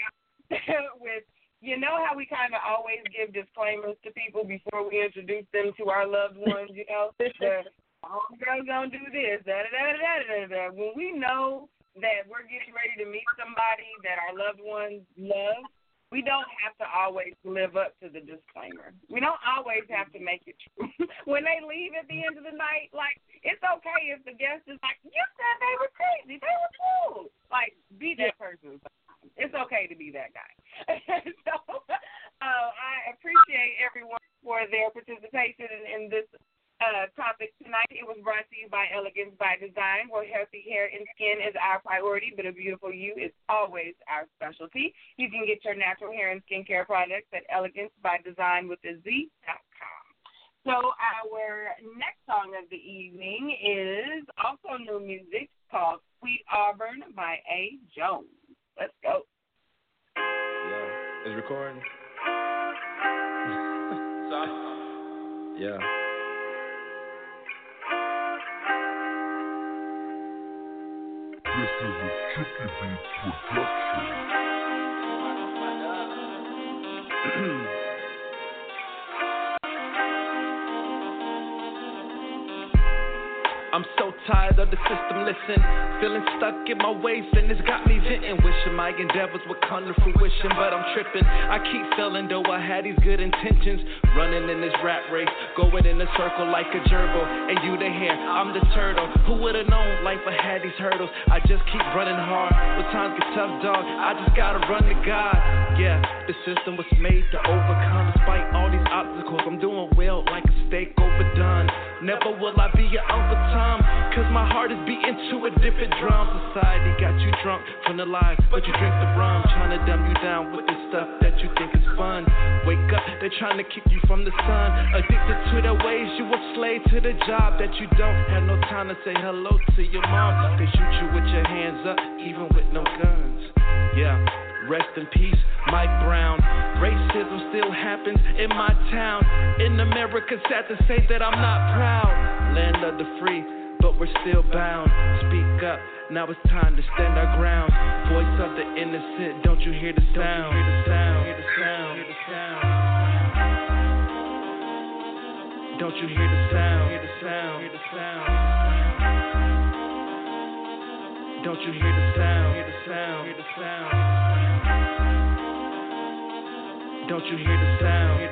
[LAUGHS] with, you know how we kind of always give disclaimers to people before we introduce them to our loved ones. You know, [LAUGHS] the girl's gonna do this, da da da da da da. When we know that we're getting ready to meet somebody that our loved ones love, we don't have to always live up to the disclaimer. We don't always have to make it true. [LAUGHS] when they leave at the end of the night, like it's okay if the guest is like, "You said they were crazy, they were cool." Like, be that person. It's okay to be that guy. [LAUGHS] so, [LAUGHS] uh, I appreciate everyone for their participation in, in this uh, topic tonight. It was brought to you by Elegance by Design, where healthy hair and skin is our priority, but a beautiful you is always our specialty. You can get your natural hair and skincare products at Elegance by Design with a Z.com. So our next song of the evening is also new music called Sweet Auburn by A. Jones. Let's go. Yeah, it's recording. [LAUGHS] yeah. This is a Tricky Beats production. [CLEARS THROAT] I'm so tired of the system, listen. Feeling stuck in my ways, and it's got me venting. Wishing my endeavors would come to fruition, but I'm tripping. I keep feeling though I had these good intentions. Running in this rat race, going in a circle like a gerbil. And you the hare, I'm the turtle. Who would've known life I had these hurdles? I just keep running hard. When times get tough, dog, I just gotta run to God. Yeah, the system was made to overcome. Despite all these obstacles, I'm doing well like a steak overdone. Never will I be your Uncle Tom, cause my heart is beating to a different drum. Society got you drunk from the lies, but you drink the rum. Trying to dumb you down with the stuff that you think is fun. Wake up, they're trying to keep you from the sun. Addicted to their ways, you a slave to the job that you don't have no time to say hello to your mom. They shoot you with your hands up, even with no guns. Yeah. Rest in peace, Mike Brown. Racism still happens in my town. In America, sad to say that I'm not proud. Land of the free, but we're still bound. Speak up, now it's time to stand our ground. Voice of the innocent, don't you hear the sound? Hear the sound, hear the sound, hear the sound. Don't you hear the sound? Hear the sound, hear the sound. Don't you hear the sound? Hear the sound, hear the sound. Don't you hear the sound?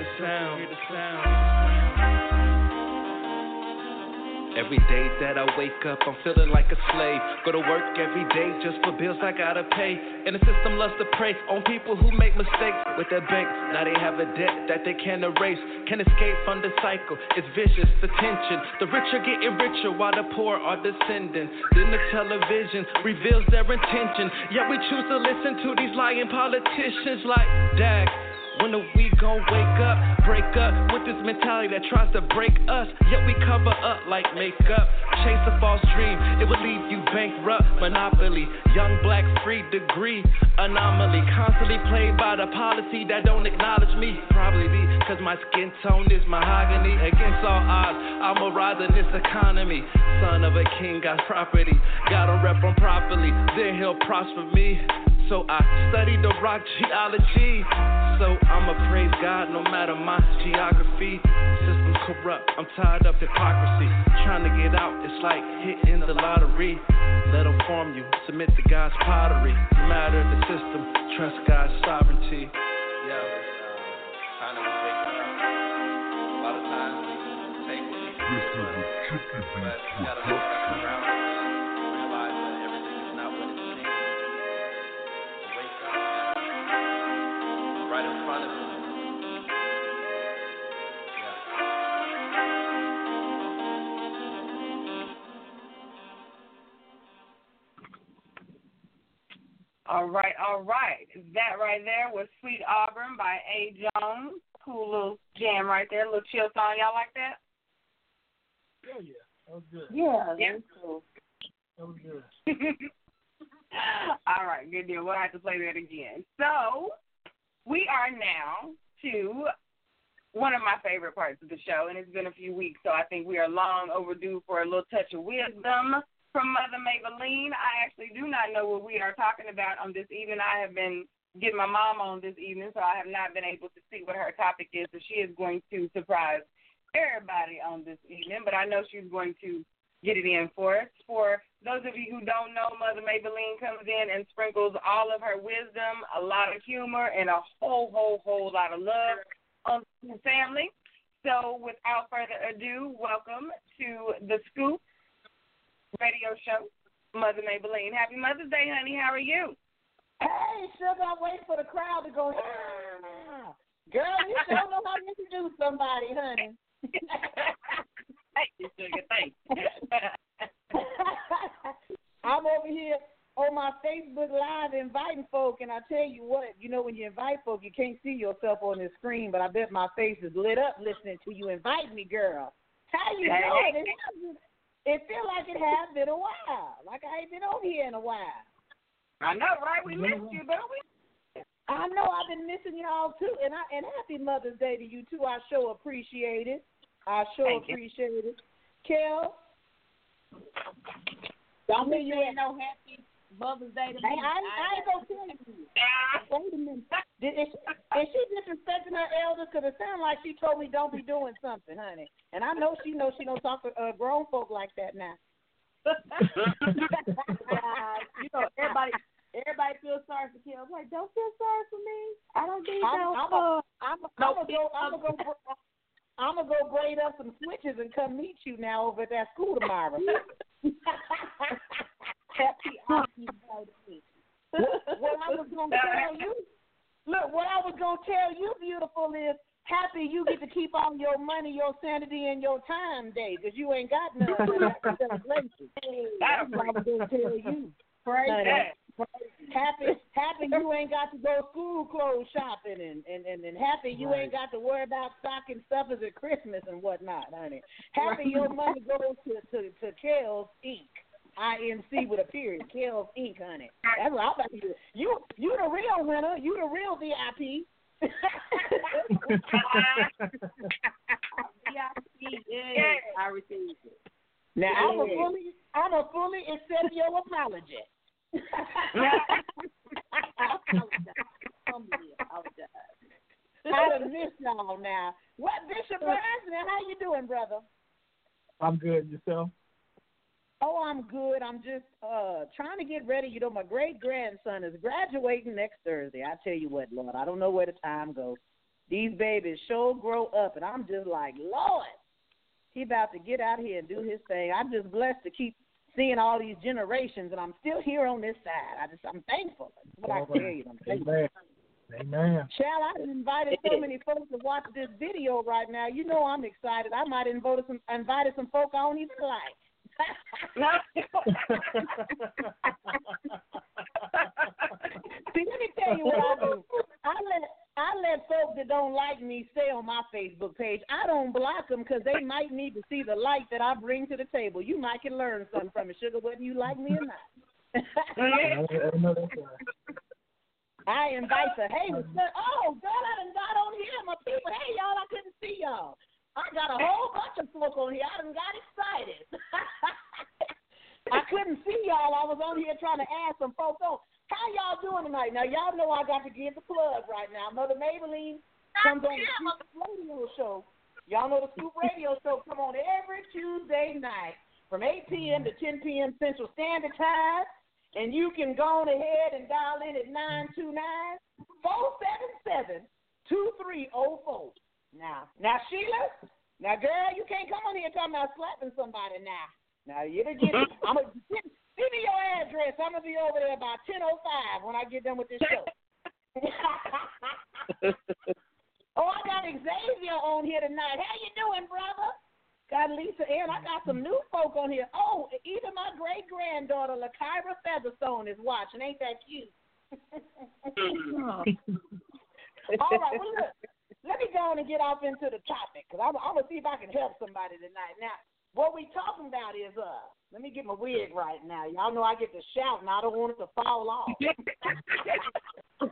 Every day that I wake up, I'm feeling like a slave. Go to work every day just for bills I gotta pay. And the system loves to prey on people who make mistakes with their bank. Now they have a debt that they can't erase. Can't escape from the cycle. It's vicious, the tension. The rich are getting richer while the poor are descending. Then the television reveals their intention. Yet we choose to listen to these lying politicians like Dag. When are we gon' wake up, break up with this mentality that tries to break us? Yet we cover up like makeup. Chase a false dream, it will leave you bankrupt. Monopoly, young black free degree, anomaly. Constantly played by the policy that don't acknowledge me. Probably be cause my skin tone is mahogany. Against all odds, I'm a rise in this economy. Son of a king, got property. Gotta rep him properly, then he'll prosper me. So I studied the rock geology. So I'ma praise God no matter my geography. System corrupt, I'm tired of hypocrisy. Trying to get out, it's like hitting the lottery. Let them form you, submit to God's pottery. No matter the system, trust God's sovereignty. Yeah, time to wake up. A lot All right, all right. That right there was Sweet Auburn by A. Jones. Cool little jam right there, little chill song. Y'all like that? Hell yeah. That was good. Yeah, Yeah. that's cool. That was good. [LAUGHS] All right, good deal. We'll have to play that again. So, we are now to one of my favorite parts of the show, and it's been a few weeks, so I think we are long overdue for a little touch of wisdom from Mother Mabel Lean. I actually do not know what we are talking about on this evening. I have been getting my mom on this evening, so I have not been able to see what her topic is, so she is going to surprise everybody on this evening, but I know she's going to get it in for us. For those of you who don't know, Mother Mabel Lean comes in and sprinkles all of her wisdom, a lot of humor, and a whole, whole, whole lot of love on the family. So without further ado, welcome to the Scoop radio show, Mother Mabel Lean. Happy Mother's Day, honey. How are you? Hey, sugar, I'm waiting for the crowd to go. "Ah." Girl, you don't know how to introduce somebody, honey. Thank you, sugar. Thank you. [LAUGHS] I'm over here on my Facebook Live inviting folk, and I tell you what, you know, when you invite folk, you can't see yourself on the screen, but I bet my face is lit up listening to you invite me, girl. How you Hey. doing? It, feel like it has been a while, like I ain't been on here in a while. I know, right? We missed mm-hmm. you, don't we? I know I've been missing y'all too, and I and happy Mother's Day to you too. I sure appreciate it. I sure Thank you. appreciate it. Kel, Don't Where be you saying no happy Mother's Day to I, me. I, I ain't gonna tell you. [LAUGHS] Wait a minute. Did, is, is she disrespecting her elders? Because it sounds like she told me don't be doing something, honey. And I know she knows she don't talk to uh, grown folk like that now. [LAUGHS] you know, everybody everybody feels sorry for Kim. I'm like, don't feel sorry for me. I don't need I'm, no I'm, uh, I'm, I'm, no gonna go. I'm gonna go. I'm gonna go braid up some switches and come meet you now over at that school tomorrow. [LAUGHS] happy opportunity. what I was gonna tell you, look, what I was gonna tell you, beautiful, is happy you get to keep all your money, your sanity, and your time day, because you ain't got none [LAUGHS] of that. That's what I was gonna tell you. Praise Honey, Happy, happy you ain't got to go school clothes shopping, and and and, and happy you ain't got to worry about stocking stuffers at Christmas and whatnot, honey. Happy your money goes to to to Kellz Inc. INC with a period. Kellz Inc. Honey. That's what I'm about to do. You you the real winner. You the real VIP. [LAUGHS] VIP, yes, I received it. Now I'm a Yeah. fully I'm a fully accept your apology. [LAUGHS] I done missed y'all now. What Bishop Burns? Now how you doing, brother? I'm good. Yourself? Oh, I'm good. I'm just uh trying to get ready. You know, my great grandson is graduating next Thursday. I tell you what, Lord, I don't know where the time goes. These babies sure grow up, and I'm just like, Lord, he about to get out here and do his thing. I'm just blessed to keep seeing all these generations, and I'm still here on this side. I just, I'm thankful. That's what I tell you. I'm thankful. Amen. Amen. Child, I've invited so many folks to watch this video right now. You know I'm excited. I might invite some invited some folk I don't even like. See, let me tell you what I do. I let I let folks that don't like me stay on my Facebook page. I don't block them because they might need to see the light that I bring to the table. You might can learn something from it, sugar, whether you like me or not. [LAUGHS] I invite the hey, oh God, I done got on here, my people. Hey y'all, I couldn't see y'all. I got a whole bunch of folk on here. I done got excited. [LAUGHS] I couldn't see y'all. I was on here trying to ask some folks on. How y'all doing tonight? Now y'all know I got to give the plug right now. Mother Mabel Lean comes on the Scoop Radio Show. Y'all know the Scoop Radio Show come on every Tuesday night from 8 p.m. to 10 p.m. Central Standard Time. And you can go on ahead and dial in at 929 477 2304. Now, now Sheila, now girl, you can't come on here talking about slapping somebody now. Now you to get I'm [LAUGHS] gonna give me your address. I'm gonna be over there by ten oh five when I get done with this show. [LAUGHS] [LAUGHS] oh, I got Xavier on here tonight. How you doing, brother? Got Lisa Ann. I got some new folk on here. Oh, even my great granddaughter, Lakyra Featherstone, is watching. Ain't that cute? Mm-hmm. All right, well look, let me go on and get off into the topic because I'm, I'm gonna see if I can help somebody tonight. Now, what we talking about is uh, let me get my wig right now. Y'all know I get to shout and I don't want it to fall off. [LAUGHS]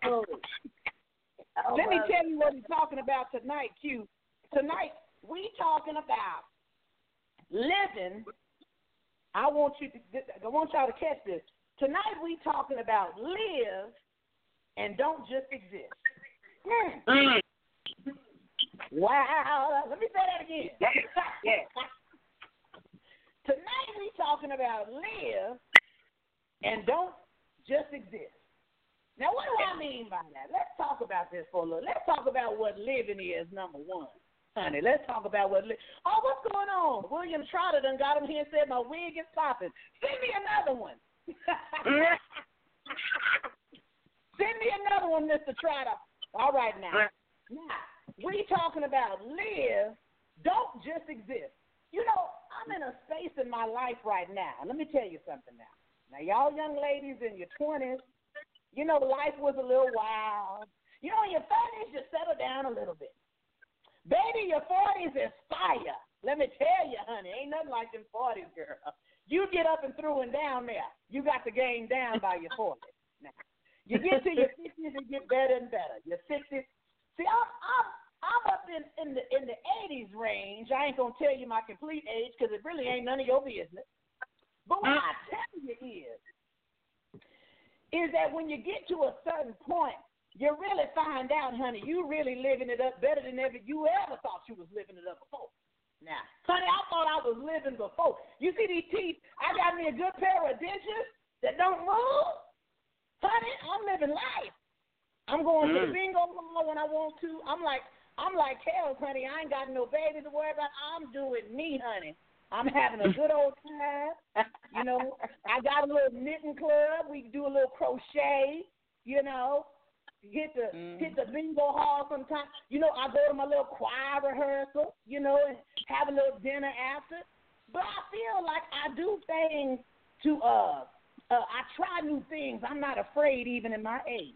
Oh. Let me tell you what we're talking about tonight, Q. Tonight we talking about living. I want you to. I want y'all to catch this. Tonight we talking about live and don't just exist. Mm. Wow. Let me say that again. yeah. Tonight we're talking about live and don't just exist. Now, what do I mean by that? Let's talk about this for a little. Let's talk about what living is, number one. Honey, let's talk about what. Li- oh, what's going on? William Trotter done got him here and said my wig is popping. Send me another one. [LAUGHS] Send me another one, Mr. Trotter. All right now. Now, we talking about live, don't just exist. You know, I'm in a space in my life right now. Let me tell you something now. Now, y'all young ladies in your 20s, you know, life was a little wild. You know, in your 30s, you settle down a little bit. Baby, your 40s is fire. Let me tell you, honey, ain't nothing like them 40s, girl. You get up and through and down there. You got the game down by your 40s. You get to your 50s, it get better and better. Your 60s. See, I'm, I'm, I'm up in, in the in the 80s range. I ain't gonna tell you my complete age because it really ain't none of your business. But what I tell you is, is that when you get to a certain point, you really find out, honey, you really living it up better than ever you ever thought you was living it up before. Now, honey, I thought I was living before. You see these teeth? I got me a good pair of dentures that don't move. Honey, I'm living life. I'm going to the Mm. bingo hall when I want to. I'm like, I'm like hell, honey. I ain't got no baby to worry about. I'm doing me, honey. I'm having a good old time. You know, I got a little knitting club. We do a little crochet. You know, hit the hit the bingo hall sometimes. You know, I go to my little choir rehearsal. You know, and have a little dinner after. But I feel like I do things to uh, uh I try new things. I'm not afraid even in my age.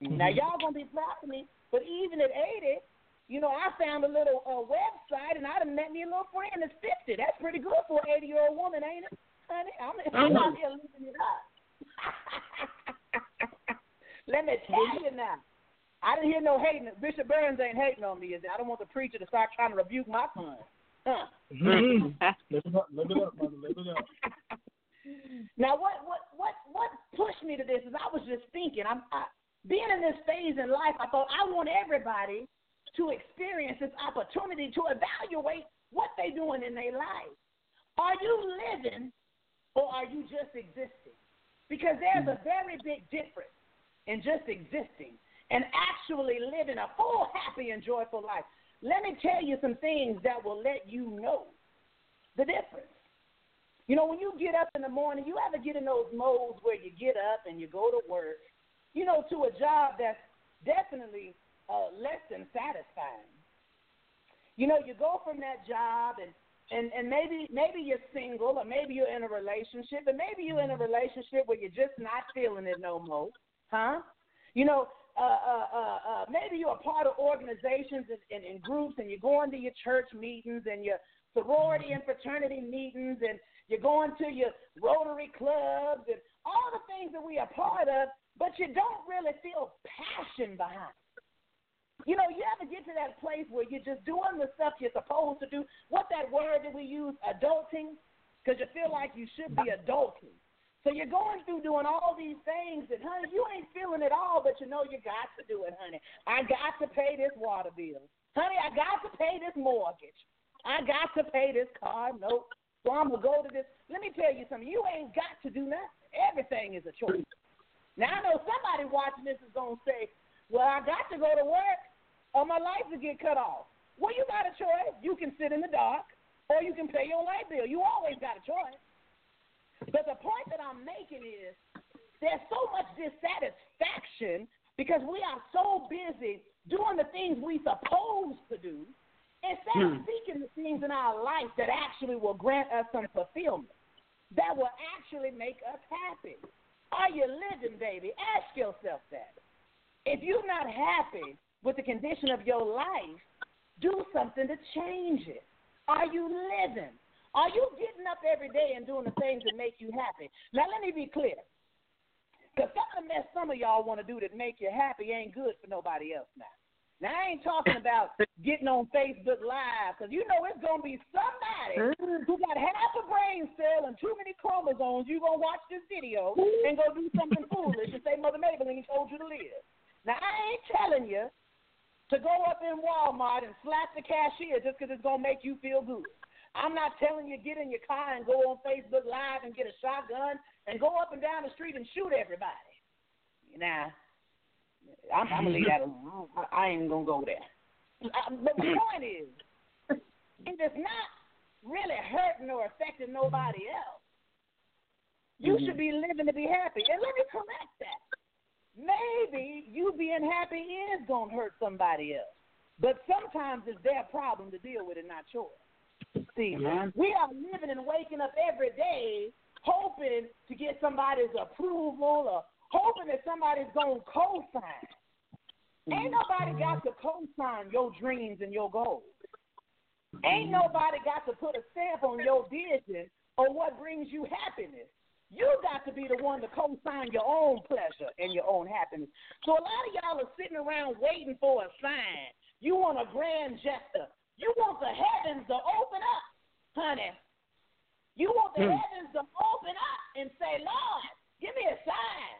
Now y'all gonna be proud of me, but even at 80, you know, I found a little uh, website and I done met me a little friend that's 50. That's pretty good for an 80 year old woman, ain't it? Honey, I'm, [LAUGHS] I'm out here living it up. [LAUGHS] Let me tell you now. I didn't hear no hating. Bishop Burns ain't hating on me. Is it? I don't want the preacher to start trying to rebuke my son. Huh. Mhm. [LAUGHS] live it up, live it up, brother, live it up. Now, what what what what pushed me to this is I was just thinking. I'm I, being in this phase in life. I thought I want everybody to experience this opportunity to evaluate what they're doing in their life. Are you living, or are you just existing? Because there's a mm. very big difference in just existing and actually living a full, happy, and joyful life. Let me tell you some things that will let you know the difference. You know, when you get up in the morning, you ever get in those modes where you get up and you go to work, you know, to a job that's definitely uh, less than satisfying. You know, you go from that job and and and maybe maybe you're single or maybe you're in a relationship and maybe you're in a relationship where you're just not feeling it no more, huh? You know, uh, uh, uh, uh, maybe you're a part of organizations and, and, and groups and you're going to your church meetings and your sorority and fraternity meetings and you're going to your Rotary clubs and all the things that we are part of, but you don't really feel passion behind. You know, you ever get to that place where you're just doing the stuff you're supposed to do? What that word that we use, adulting, because you feel like you should be adulting. So you're going through doing all these things, and honey, you ain't feeling it all, but you know you got to do it, honey. I got to pay this water bill, honey. I got to pay this mortgage. I got to pay this car note. So I'm gonna go to this. Let me tell you something. You ain't got to do nothing. Everything is a choice. Now I know somebody watching this is gonna say, "Well, I got to go to work, or my life will get cut off." Well, you got a choice. You can sit in the dark, or you can pay your light bill. You always got a choice. But the point that I'm making is there's so much dissatisfaction because we are so busy doing the things we supposed to do instead of seeking the things in our life that actually will grant us some fulfillment, that will actually make us happy. Are you living, baby? Ask yourself that. If you're not happy with the condition of your life, do something to change it. Are you living? Are you getting up every day and doing the things that make you happy? Now, let me be clear. Because some of the mess some of y'all want to do that make you happy ain't good for nobody else now. Now, I ain't talking about getting on Facebook Live, because you know it's to be somebody who got half a brain cell and too many chromosomes. you going to watch this video and go do something foolish and say, Mother Mabel Lean told you to live. Now, I ain't telling you to go up in Walmart and slap the cashier just because it's to make you feel good. I'm not telling you get in your car and go on Facebook Live and get a shotgun and go up and down the street and shoot everybody. Now, I'm, I'm gonna leave that alone. I, I ain't gonna go there. Uh, But the point is, if it's not really hurting or affecting nobody else, you should be living to be happy. And let me correct that. Maybe you being happy is gonna hurt somebody else, but sometimes it's their problem to deal with it, not yours. See, we are living and waking up every day hoping to get somebody's approval or hoping that somebody's going to co-sign. Ain't nobody got to co-sign your dreams and your goals. Ain't nobody got to put a stamp on your vision or what brings you happiness. You got to be the one to co-sign your own pleasure and your own happiness. So a lot of y'all are sitting around waiting for a sign. You want a grand gesture. You want the heavens to open up, honey. You want the Hmm. heavens to open up and say, Lord, give me a sign.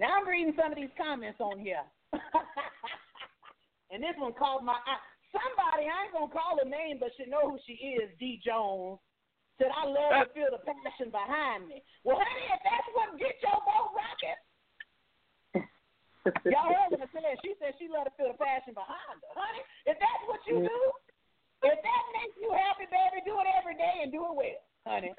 Now I'm reading some of these comments on here. [LAUGHS] and this one caught my eye. somebody, I ain't gonna call her name, but she know who she is, D Jones, said I love to feel the passion behind me. Well, honey, if that's what get your boat rocking. [LAUGHS] Y'all heard what I said. She said she love to feel the passion behind her. Honey, if that's what you do, if that makes you happy, baby, do it every day and do it well, honey.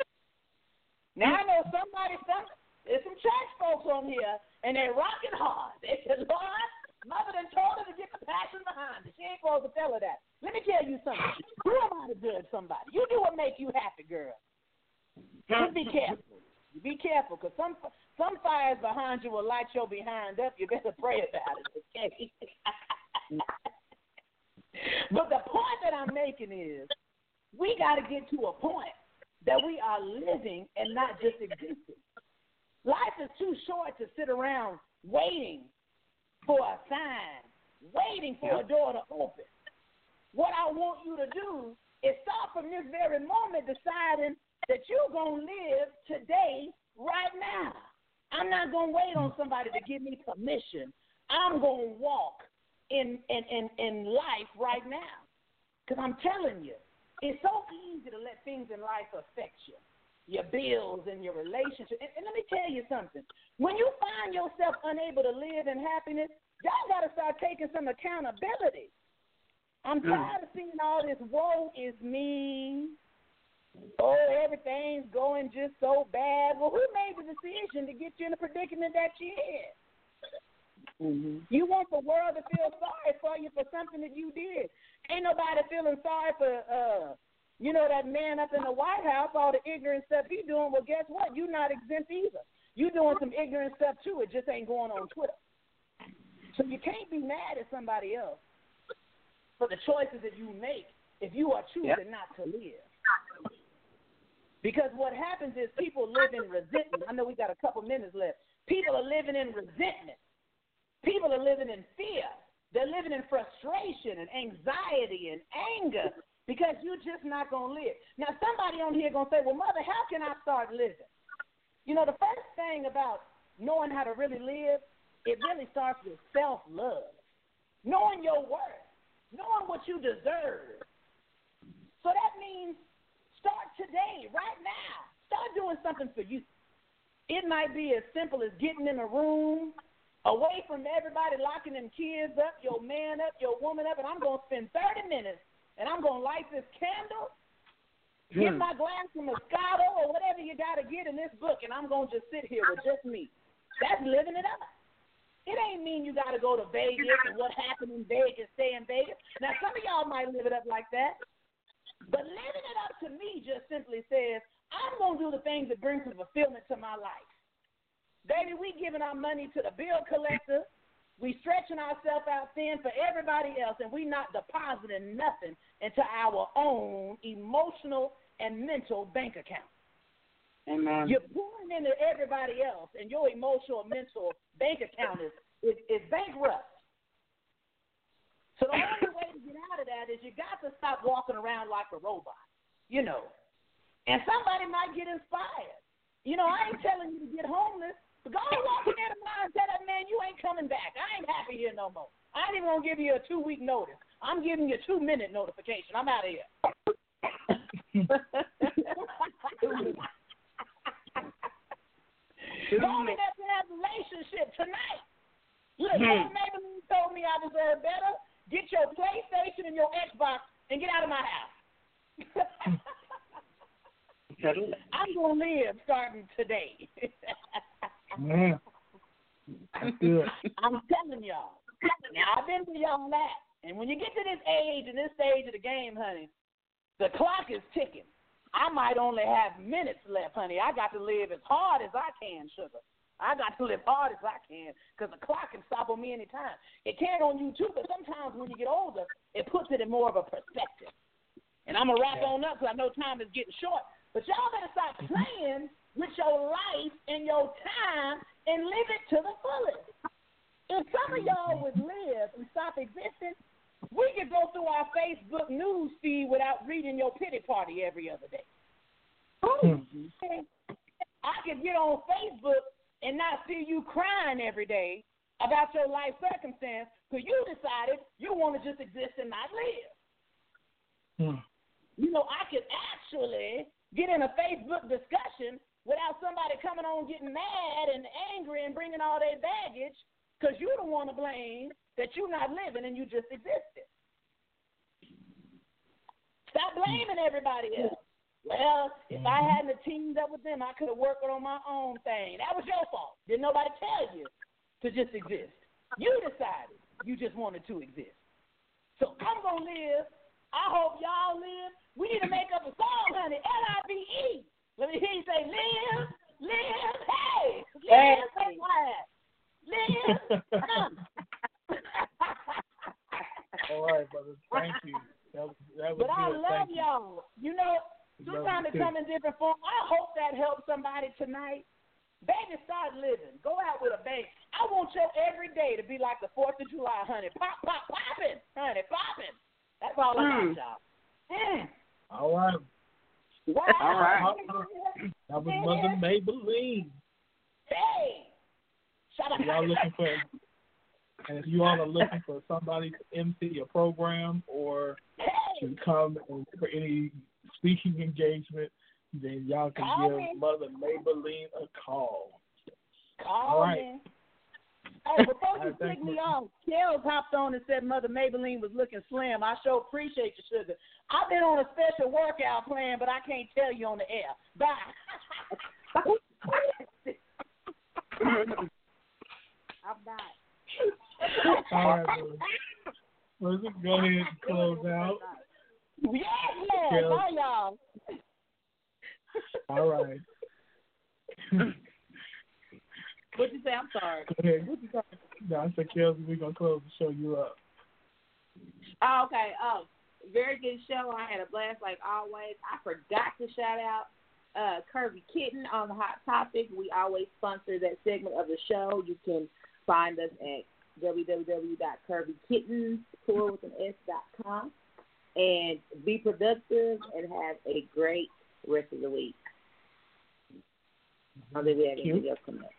Now I know somebody, some there's some church folks on here, and they're rocking hard. [LAUGHS] They said, Lord, mother done told her to get the passion behind it. She ain't supposed to tell her that. Let me tell you something. You am out to judge somebody. You do what make you happy, girl. Just be careful. Be careful, because some some fires behind you will light your behind up. You better pray about it, okay? [LAUGHS] but the point that I'm making is, we got to get to a point that we are living and not just existing. Life is too short to sit around waiting for a sign, waiting for a door to open. What I want you to do is start from this very moment deciding that you're going to live today, right now. I'm not going to wait on somebody to give me permission. I'm going to walk in, in, in, in life right now. Because I'm telling you, it's so easy to let things in life affect you your bills and your relationship. And, and let me tell you something. When you find yourself unable to live in happiness, y'all got to start taking some accountability. I'm tired of seeing all this woe is me. Oh, everything's going just so bad. Well, who made the decision to get you in the predicament that you're in? Mm-hmm. You want the world to feel sorry for you for something that you did. Ain't nobody feeling sorry for uh you know that man up in the White House, all the ignorant stuff he doing. Well, guess what? You're not exempt either. You're doing some ignorant stuff too. It just ain't going on Twitter. So you can't be mad at somebody else for the choices that you make if you are choosing not to live. Because what happens is people live in resentment. I know we got a couple minutes left. People are living in resentment. People are living in fear. They're living in frustration and anxiety and anger because you're just not going to live. Now, somebody on here going to say, well, mother, how can I start living? You know, the first thing about knowing how to really live, it really starts with self-love. Knowing your worth. Knowing what you deserve. So that means start today, right now. Start doing something for you. It might be as simple as getting in a room away from everybody locking them kids up, your man up, your woman up, and I'm going to spend 30 minutes and I'm going to light this candle, get hmm. my glass of Moscato or whatever you got to get in this book, and I'm going to just sit here with just me. That's living it up. It ain't mean you got to go to Vegas and what happened in Vegas, stay in Vegas. Now, some of y'all might live it up like that, but living it up to me just simply says, I'm going to do the things that bring some fulfillment to my life. Baby, we giving our money to the bill collector. We stretching ourselves out thin for everybody else, and we not depositing nothing into our own emotional and mental bank account. Amen. You're pouring into everybody else, and your emotional and mental bank account is, is, is bankrupt. So the only way to get out of that is you got to stop walking around like a robot, you know. And somebody might get inspired. You know, I ain't telling you to get homeless, go and walk in and tell that man you ain't coming back. I ain't happy here no more. I ain't even gonna give you a two week notice. I'm giving you a two minute notification. I'm out of here. [LAUGHS] Go in there to have a relationship tonight. Look, Hmm. Told me I deserve better. Get your PlayStation and your Xbox and get out of my house. [LAUGHS] [LAUGHS] I'm gonna live starting today. Man. That's good. [LAUGHS] I'm telling y'all. Now I've been through y'all that. And when you get to this age and this stage of the game, honey, the clock is ticking. I might only have minutes left, honey. I got to live as hard as I can, sugar. I got to live hard as I can because the clock can stop on me anytime. It can on you too, but sometimes when you get older, it puts it in more of a perspective. And I'm going to wrap on up because I know time is getting short. But y'all better start mm-hmm. playing with your life and your time and live it to the fullest. If some of y'all would live and stop existing, we could go through our Facebook news feed without reading your pity party every other day. I could get on Facebook and not see you crying every day about your life circumstance because you decided you want to just exist and not live. Hmm. You know, I could actually get in a Facebook discussion without somebody coming on getting mad and angry and bringing all their baggage because you don't want to blame that you're not living and you just existed. Stop blaming everybody else. Well, if I hadn't teamed up with them, I could have worked on my own thing. That was your fault. Didn't nobody tell you to just exist. You decided you just wanted to exist. So I'm gonna live. I hope y'all live. We need to make up a song, honey. L I V E. Let me hear you say live, live, hey, live, quiet. Live. [LAUGHS] All right, brother. Thank you. That was that was But I love Thank y'all. You know, sometimes it come in different form. I hope that helps somebody tonight. Baby, start living. Go out with a bang. I want your every day to be like the Fourth of July, honey. Pop, pop, popping, honey, popping. That's all I Mm. got, y'all. Mm. All right. Wow. All right. That was Mother Mabel Lean. Hey. Shut up. Y'all looking for, and if you all are looking for somebody to MC a program or to come for any speaking engagement, then y'all can Call give me. Mother Mabel Lean a call. Call All right. me. Hey, [LAUGHS] before All you right, kick me you. off, Kellz hopped on and said Mother Mabel Lean was looking slim. I sure appreciate you, sugar. I've been on a special workout plan, but I can't tell you on the air. Bye. I'm not. [LAUGHS] All right, brother. Let's just go ahead and close out. Yeah, yeah. Kellz. Bye, y'all. All right. [LAUGHS] What'd you say? I'm sorry. Go ahead. What'd you say? No, I said, Kelsey, we're going to close the show you up. Oh, okay. Oh, very good show. I had a blast like always. I forgot to shout out uh, Curvy Kitten on the Hot Topic. We always sponsor that segment of the show. You can find us at www.curvykittens.com and be productive and have a great rest of the week. I don't think we have anything else coming up.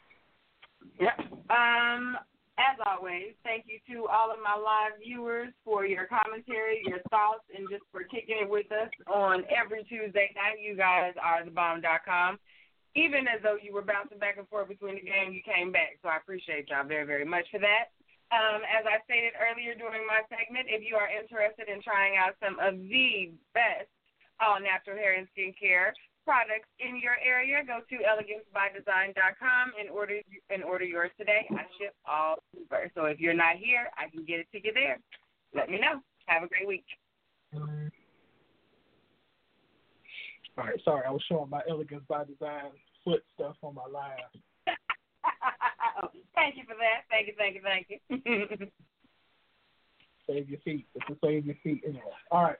Yep. Um, as always, thank you to all of my live viewers for your commentary, your thoughts, and just for kicking it with us on every Tuesday night. You guys are thebomb.com. Even as though you were bouncing back and forth between the game, you came back. So I appreciate y'all very, very much for that. Um, as I stated earlier during my segment, if you are interested in trying out some of the best all natural hair and skincare products in your area, go to elegancebydesign.com and order and order yours today. I ship all over. So if you're not here, I can get it to you there. Let me know. Have a great week. All right, sorry, I was showing my Elegance by Design foot stuff on my live. [LAUGHS] thank you for that. Thank you, thank you, thank you. [LAUGHS] Save your feet. It's to save your feet anyway. All right.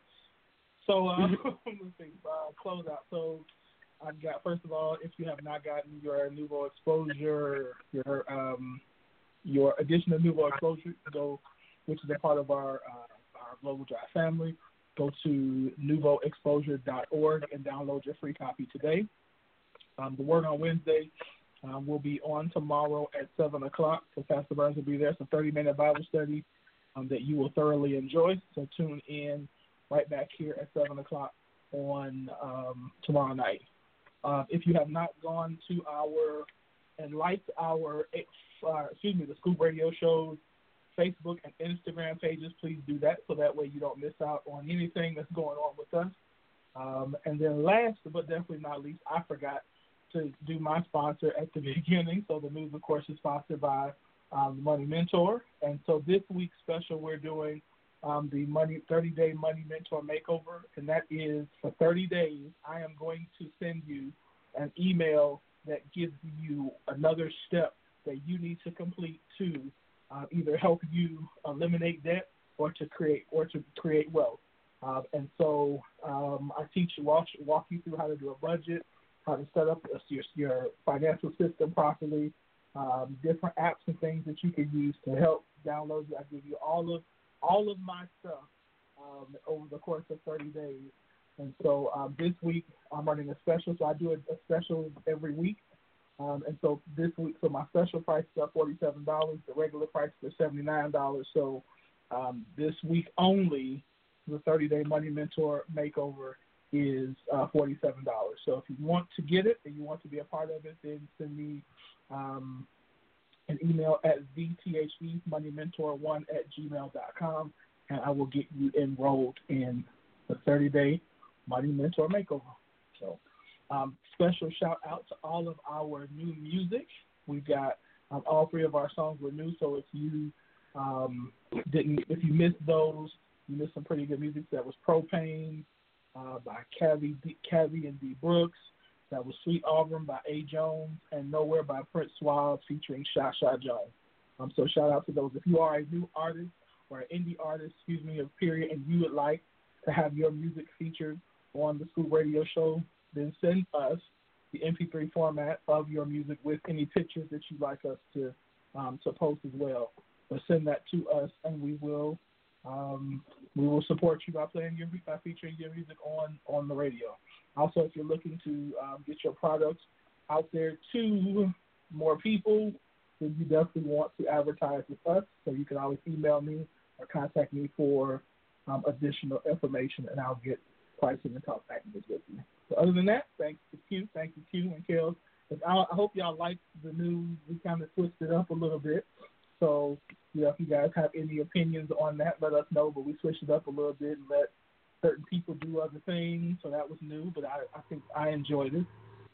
So [LAUGHS] let's see. Uh, close out. So I've got first of all, if you have not gotten your Nouveau Exposure, your um, your edition of Nouveau Exposure, go, which is a part of our uh, our Global Drive family. Go to nouveauexposure.org and download your free copy today. Um, the Word on Wednesday um, will be on tomorrow at 7 o'clock. So Pastor Burns will be there. It's a 30 minute Bible study um, that you will thoroughly enjoy. So tune in right back here at 7 o'clock on um, tomorrow night. Uh, if you have not gone to our and liked our, uh, excuse me, the Scoop Radio shows Facebook and Instagram pages, please do that so that way you don't miss out on anything that's going on with us. Um, and then last but definitely not least, I forgot to do my sponsor at the [LAUGHS] beginning. So the news, of course, is sponsored by um, Money Mentor. And so this week's special, we're doing um, the Money 30 Day Money Mentor Makeover, and that is for 30 days. I am going to send you an email that gives you another step that you need to complete to uh, either help you eliminate debt or to create or to create wealth. Uh, and so um, I teach you walk walk you through how to do a budget, how to set up your your financial system properly, um, different apps and things that you can use to help download. I give you all of all of my stuff um, over the course of 30 days. And so um, this week I'm running a special. So I do a, a special every week. Um, and so this week, so my special price is forty-seven dollars. The regular price is seventy-nine dollars. So um, this week only, the 30 day money mentor makeover is uh, $47. So if you want to get it and you want to be a part of it, then send me um, an email at zthmoneymentor1 at gmail.com and I will get you enrolled in the 30 day money mentor makeover. So um, special shout out to all of our new music. We've got um, all three of our songs were new, so if you um, didn't, if you missed those, you missed some pretty good music. That was Propane uh, by Cavi, D, Cavi and D Brooks. That was Sweet Auburn by A Jones and Nowhere by Prince Suave featuring Sha Sha Jones. Um, so shout out to those. If you are a new artist or an indie artist, excuse me, of period, and you would like to have your music featured on the Scoop radio show, then send us the MP3 format of your music with any pictures that you'd like us to um, to post as well. But send that to us, and we will um, we will support you by playing your by featuring your music on on the radio. Also, if you're looking to um, get your products out there to more people, then you definitely want to advertise with us. So you can always email me or contact me for um, additional information, and I'll get pricing and talk packages with you. So other than that, thanks to Q, thank you Q and Kellz. I, hope y'all like the news. We kind of switched it up a little bit. So, you know, if you guys have any opinions on that, let us know. But we switched it up a little bit and let certain people do other things. So that was new, but I, I think I enjoyed it.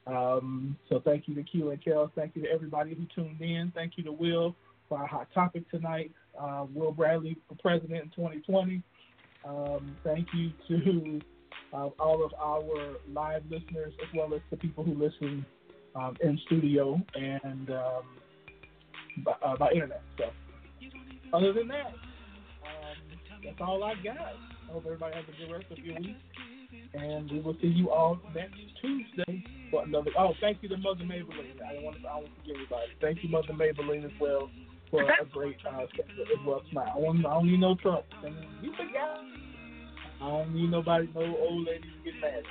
Um, so thank you to Q and Kellz. Thank you to everybody who tuned in. Thank you to Will for our hot topic tonight. Uh, Will Bradley for president in 2020. Um, thank you to uh, all of our live listeners as well as the people who listen um, in studio and um, by, uh, by internet. So, other than that, um, that's all I got. Hope everybody has a good rest of your week, and we will see you all next Tuesday for another. Oh, thank you to Mother Mabel Lean. I don't want to, I want to forget everybody. Thank you, Mother Mabel Lean, as well for a great uh, as well smile. I don't, I don't need no trouble. You forgot. I don't need nobody, no old lady to get mad.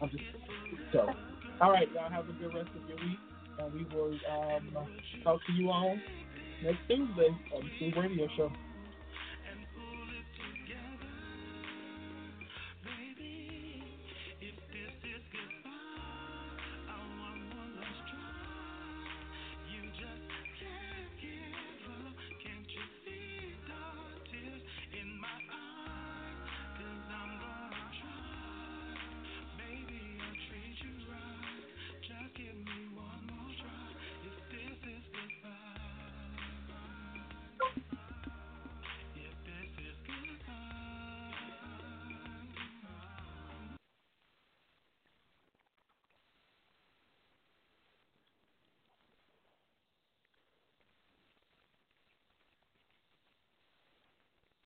I'm just so. All right, y'all have a good rest of your week, and we will um, talk to you all next Tuesday on the Scoop Radio Show.